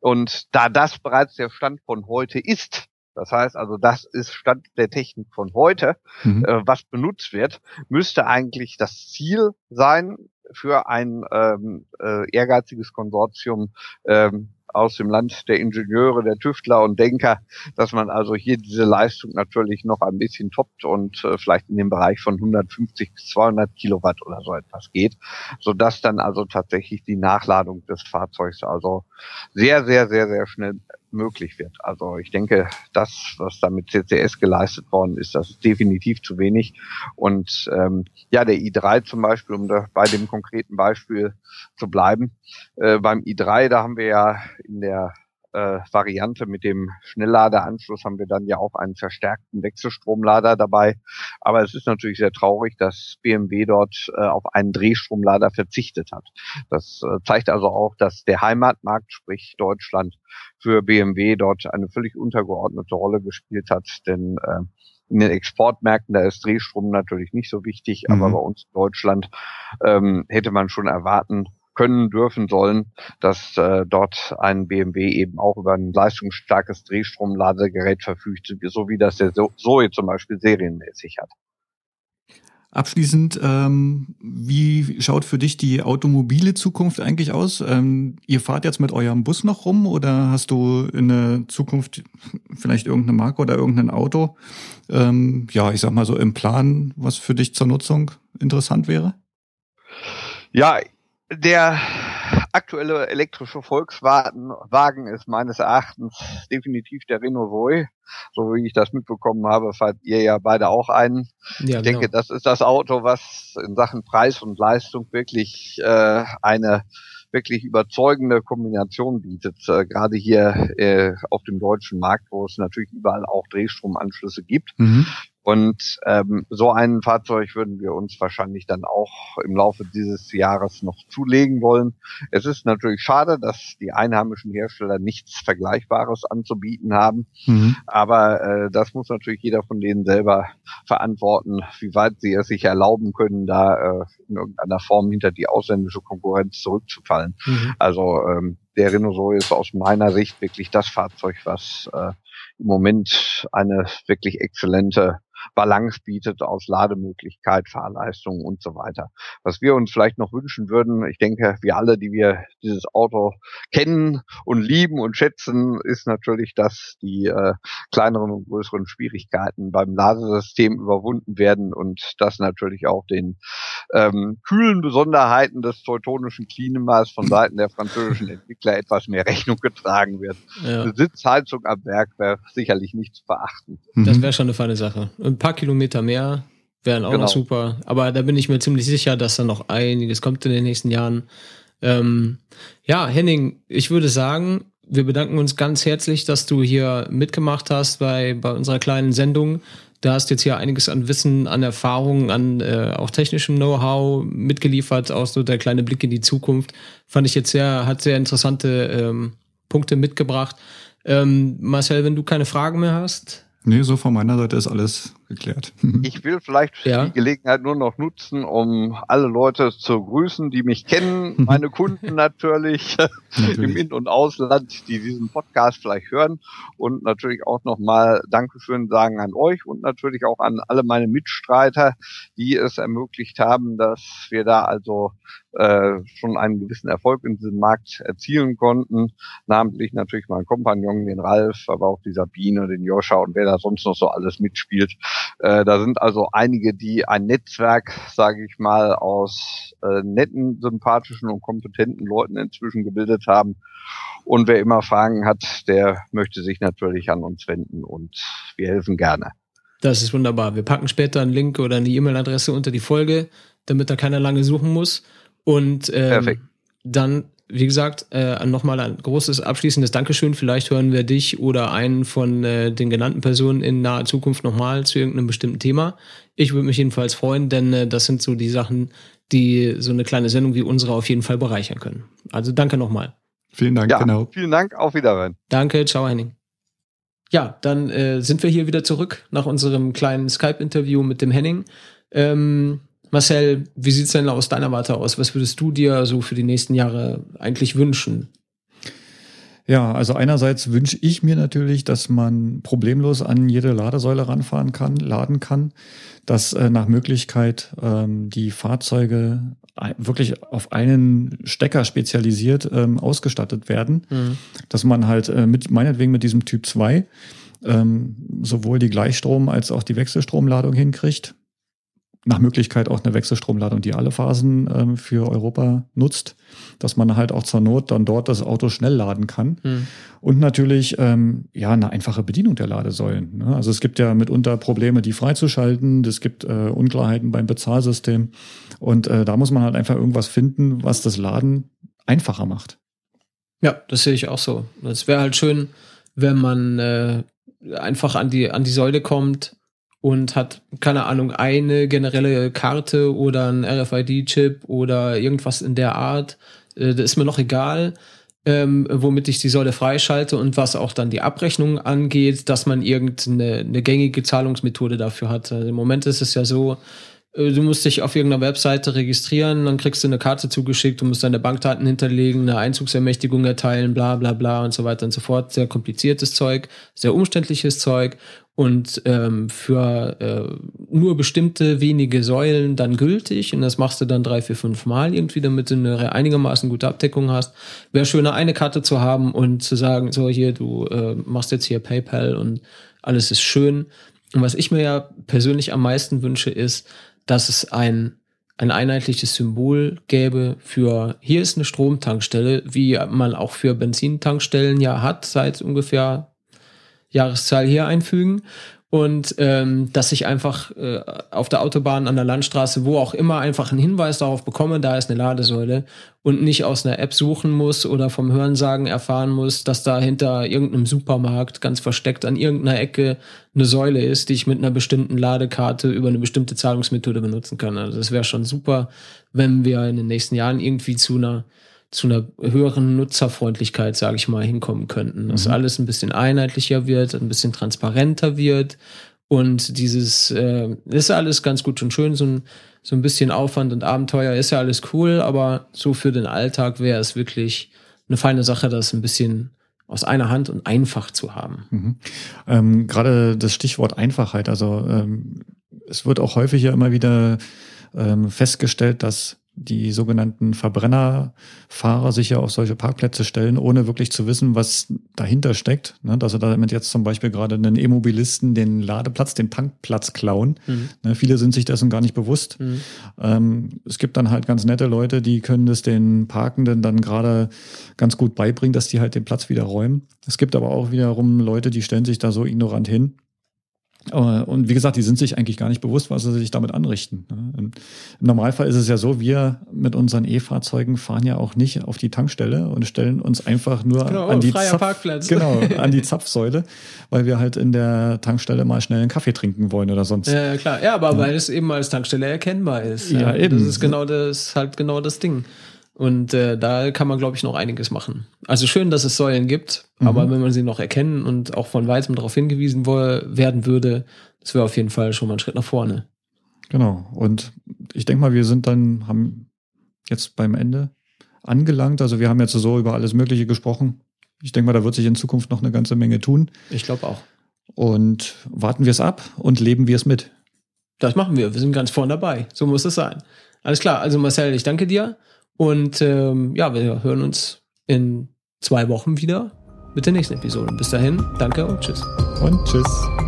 Und da das bereits der Stand von heute ist, das heißt also, das ist Stand der Technik von heute, mhm. äh, was benutzt wird, müsste eigentlich das Ziel sein für ein ähm, äh, ehrgeiziges Konsortium ähm, aus dem Land der Ingenieure, der Tüftler und Denker, dass man also hier diese Leistung natürlich noch ein bisschen toppt und äh, vielleicht in dem Bereich von 150 bis 200 Kilowatt oder so etwas geht, so dass dann also tatsächlich die Nachladung des Fahrzeugs also sehr, sehr, sehr, sehr schnell möglich wird. Also ich denke, das, was da mit CCS geleistet worden ist, das ist definitiv zu wenig. Und ähm, ja, der i3 zum Beispiel, um da bei dem konkreten Beispiel zu bleiben, äh, beim i3, da haben wir ja in der äh, Variante mit dem Schnellladeranschluss haben wir dann ja auch einen verstärkten Wechselstromlader dabei. Aber es ist natürlich sehr traurig, dass BMW dort äh, auf einen Drehstromlader verzichtet hat. Das äh, zeigt also auch, dass der Heimatmarkt, sprich Deutschland, für BMW dort eine völlig untergeordnete Rolle gespielt hat. Denn äh, in den Exportmärkten, da ist Drehstrom natürlich nicht so wichtig, mhm. aber bei uns in Deutschland ähm, hätte man schon erwarten können, dürfen, sollen, dass äh, dort ein BMW eben auch über ein leistungsstarkes Drehstromladegerät verfügt, so wie das der Zoe zum Beispiel serienmäßig hat. Abschließend, ähm, wie schaut für dich die automobile Zukunft eigentlich aus? Ähm, ihr fahrt jetzt mit eurem Bus noch rum oder hast du in der Zukunft vielleicht irgendeine Marke oder irgendein Auto? Ähm, ja, ich sag mal so im Plan, was für dich zur Nutzung interessant wäre? Ja, der aktuelle elektrische Volkswagen ist meines Erachtens definitiv der Renault Zoe. So wie ich das mitbekommen habe, fahrt ihr ja beide auch einen. Ja, ich denke, genau. das ist das Auto, was in Sachen Preis und Leistung wirklich äh, eine wirklich überzeugende Kombination bietet, äh, gerade hier äh, auf dem deutschen Markt, wo es natürlich überall auch Drehstromanschlüsse gibt. Mhm. Und ähm, so ein Fahrzeug würden wir uns wahrscheinlich dann auch im Laufe dieses Jahres noch zulegen wollen. Es ist natürlich schade, dass die einheimischen Hersteller nichts Vergleichbares anzubieten haben. Mhm. Aber äh, das muss natürlich jeder von denen selber verantworten, wie weit sie es sich erlauben können, da äh, in irgendeiner Form hinter die ausländische Konkurrenz zurückzufallen. Mhm. Also ähm, der Renault Zoe ist aus meiner Sicht wirklich das Fahrzeug, was äh, im Moment eine wirklich exzellente Balance bietet aus Lademöglichkeit, Fahrleistung und so weiter. Was wir uns vielleicht noch wünschen würden, ich denke, wir alle, die wir dieses Auto kennen und lieben und schätzen, ist natürlich, dass die äh, kleineren und größeren Schwierigkeiten beim Ladesystem überwunden werden und dass natürlich auch den ähm, kühlen Besonderheiten des teutonischen Klimas von Seiten der französischen Entwickler etwas mehr Rechnung getragen wird. Ja. Sitzheizung am Berg wäre sicherlich nicht zu verachten. Das wäre schon eine feine Sache. Und ein paar Kilometer mehr wären auch genau. noch super. Aber da bin ich mir ziemlich sicher, dass da noch einiges kommt in den nächsten Jahren. Ähm, ja, Henning, ich würde sagen, wir bedanken uns ganz herzlich, dass du hier mitgemacht hast bei, bei unserer kleinen Sendung. Du hast jetzt hier einiges an Wissen, an Erfahrungen, an äh, auch technischem Know-how mitgeliefert, auch so der kleine Blick in die Zukunft. Fand ich jetzt sehr, hat sehr interessante ähm, Punkte mitgebracht. Ähm, Marcel, wenn du keine Fragen mehr hast, Nee, so von meiner Seite ist alles geklärt. [LAUGHS] Ich will vielleicht ja. die Gelegenheit nur noch nutzen, um alle Leute zu grüßen, die mich kennen, [LAUGHS] meine Kunden natürlich, [LAUGHS] natürlich, im In- und Ausland, die diesen Podcast vielleicht hören und natürlich auch nochmal Dankeschön sagen an euch und natürlich auch an alle meine Mitstreiter, die es ermöglicht haben, dass wir da also äh, schon einen gewissen Erfolg in diesem Markt erzielen konnten. Namentlich natürlich mein Kompagnon, den Ralf, aber auch die Sabine, den Joscha und wer da sonst noch so alles mitspielt. Äh, da sind also einige, die ein Netzwerk, sage ich mal, aus äh, netten, sympathischen und kompetenten Leuten inzwischen gebildet haben. Und wer immer Fragen hat, der möchte sich natürlich an uns wenden und wir helfen gerne. Das ist wunderbar. Wir packen später einen Link oder eine E-Mail-Adresse unter die Folge, damit da keiner lange suchen muss. Und ähm, dann, wie gesagt, äh, nochmal ein großes abschließendes Dankeschön. Vielleicht hören wir dich oder einen von äh, den genannten Personen in naher Zukunft nochmal zu irgendeinem bestimmten Thema. Ich würde mich jedenfalls freuen, denn äh, das sind so die Sachen, die so eine kleine Sendung wie unsere auf jeden Fall bereichern können. Also danke nochmal. Vielen Dank, ja, genau. Vielen Dank, auf Wiedersehen. Danke, ciao Henning. Ja, dann äh, sind wir hier wieder zurück nach unserem kleinen Skype-Interview mit dem Henning. Ähm, Marcel, wie sieht es denn aus deiner Warte aus? Was würdest du dir so für die nächsten Jahre eigentlich wünschen? Ja, also einerseits wünsche ich mir natürlich, dass man problemlos an jede Ladesäule ranfahren kann, laden kann, dass äh, nach Möglichkeit ähm, die Fahrzeuge wirklich auf einen Stecker spezialisiert ähm, ausgestattet werden, mhm. dass man halt äh, mit meinetwegen mit diesem Typ 2 ähm, sowohl die Gleichstrom- als auch die Wechselstromladung hinkriegt nach Möglichkeit auch eine Wechselstromladung, die alle Phasen ähm, für Europa nutzt, dass man halt auch zur Not dann dort das Auto schnell laden kann. Hm. Und natürlich ähm, ja eine einfache Bedienung der Ladesäulen. Ne? Also es gibt ja mitunter Probleme, die freizuschalten. Es gibt äh, Unklarheiten beim Bezahlsystem. Und äh, da muss man halt einfach irgendwas finden, was das Laden einfacher macht. Ja, das sehe ich auch so. Es wäre halt schön, wenn man äh, einfach an die, an die Säule kommt, und hat, keine Ahnung, eine generelle Karte oder ein RFID-Chip oder irgendwas in der Art. Äh, das ist mir noch egal, ähm, womit ich die Säule freischalte und was auch dann die Abrechnung angeht, dass man irgendeine eine gängige Zahlungsmethode dafür hat. Also Im Moment ist es ja so, äh, du musst dich auf irgendeiner Webseite registrieren, dann kriegst du eine Karte zugeschickt, du musst deine Bankdaten hinterlegen, eine Einzugsermächtigung erteilen, bla bla bla und so weiter und so fort. Sehr kompliziertes Zeug, sehr umständliches Zeug und ähm, für äh, nur bestimmte wenige Säulen dann gültig und das machst du dann drei, vier, fünf Mal irgendwie, damit du eine einigermaßen gute Abdeckung hast. Wäre schöner, eine Karte zu haben und zu sagen, so hier, du äh, machst jetzt hier PayPal und alles ist schön. Und was ich mir ja persönlich am meisten wünsche, ist, dass es ein, ein einheitliches Symbol gäbe für hier ist eine Stromtankstelle, wie man auch für Benzintankstellen ja hat, seit ungefähr Jahreszahl hier einfügen und ähm, dass ich einfach äh, auf der Autobahn, an der Landstraße, wo auch immer, einfach einen Hinweis darauf bekomme, da ist eine Ladesäule und nicht aus einer App suchen muss oder vom Hörensagen erfahren muss, dass da hinter irgendeinem Supermarkt ganz versteckt an irgendeiner Ecke eine Säule ist, die ich mit einer bestimmten Ladekarte über eine bestimmte Zahlungsmethode benutzen kann. Also das wäre schon super, wenn wir in den nächsten Jahren irgendwie zu einer zu einer höheren Nutzerfreundlichkeit, sage ich mal, hinkommen könnten. Dass mhm. alles ein bisschen einheitlicher wird, ein bisschen transparenter wird und dieses äh, ist alles ganz gut und schön, so ein, so ein bisschen Aufwand und Abenteuer ist ja alles cool, aber so für den Alltag wäre es wirklich eine feine Sache, das ein bisschen aus einer Hand und einfach zu haben. Mhm. Ähm, Gerade das Stichwort Einfachheit, also ähm, es wird auch häufig ja immer wieder ähm, festgestellt, dass die sogenannten Verbrennerfahrer sich ja auf solche Parkplätze stellen, ohne wirklich zu wissen, was dahinter steckt. Ne? Dass sie damit jetzt zum Beispiel gerade einen E-Mobilisten den Ladeplatz, den Tankplatz klauen. Mhm. Ne? Viele sind sich dessen gar nicht bewusst. Mhm. Ähm, es gibt dann halt ganz nette Leute, die können das den Parkenden dann gerade ganz gut beibringen, dass die halt den Platz wieder räumen. Es gibt aber auch wiederum Leute, die stellen sich da so ignorant hin und wie gesagt, die sind sich eigentlich gar nicht bewusst, was sie sich damit anrichten. Ne? Im Normalfall ist es ja so, wir mit unseren E-Fahrzeugen fahren ja auch nicht auf die Tankstelle und stellen uns einfach nur genau, an, die Zapf, genau, [LAUGHS] an die Zapfsäule, weil wir halt in der Tankstelle mal schnell einen Kaffee trinken wollen oder sonst. Ja, klar. Ja, aber ja. weil es eben als Tankstelle erkennbar ist. Ja, ja eben. Das ist genau das, halt genau das Ding. Und äh, da kann man, glaube ich, noch einiges machen. Also schön, dass es Säulen gibt, mhm. aber wenn man sie noch erkennen und auch von weitem darauf hingewiesen werden würde, das wäre auf jeden Fall schon mal ein Schritt nach vorne. Genau. Und ich denke mal, wir sind dann, haben jetzt beim Ende angelangt. Also wir haben jetzt so über alles Mögliche gesprochen. Ich denke mal, da wird sich in Zukunft noch eine ganze Menge tun. Ich glaube auch. Und warten wir es ab und leben wir es mit. Das machen wir. Wir sind ganz vorne dabei. So muss es sein. Alles klar. Also Marcel, ich danke dir. Und ähm, ja, wir hören uns in zwei Wochen wieder mit der nächsten Episode. Bis dahin, danke und tschüss. Und tschüss.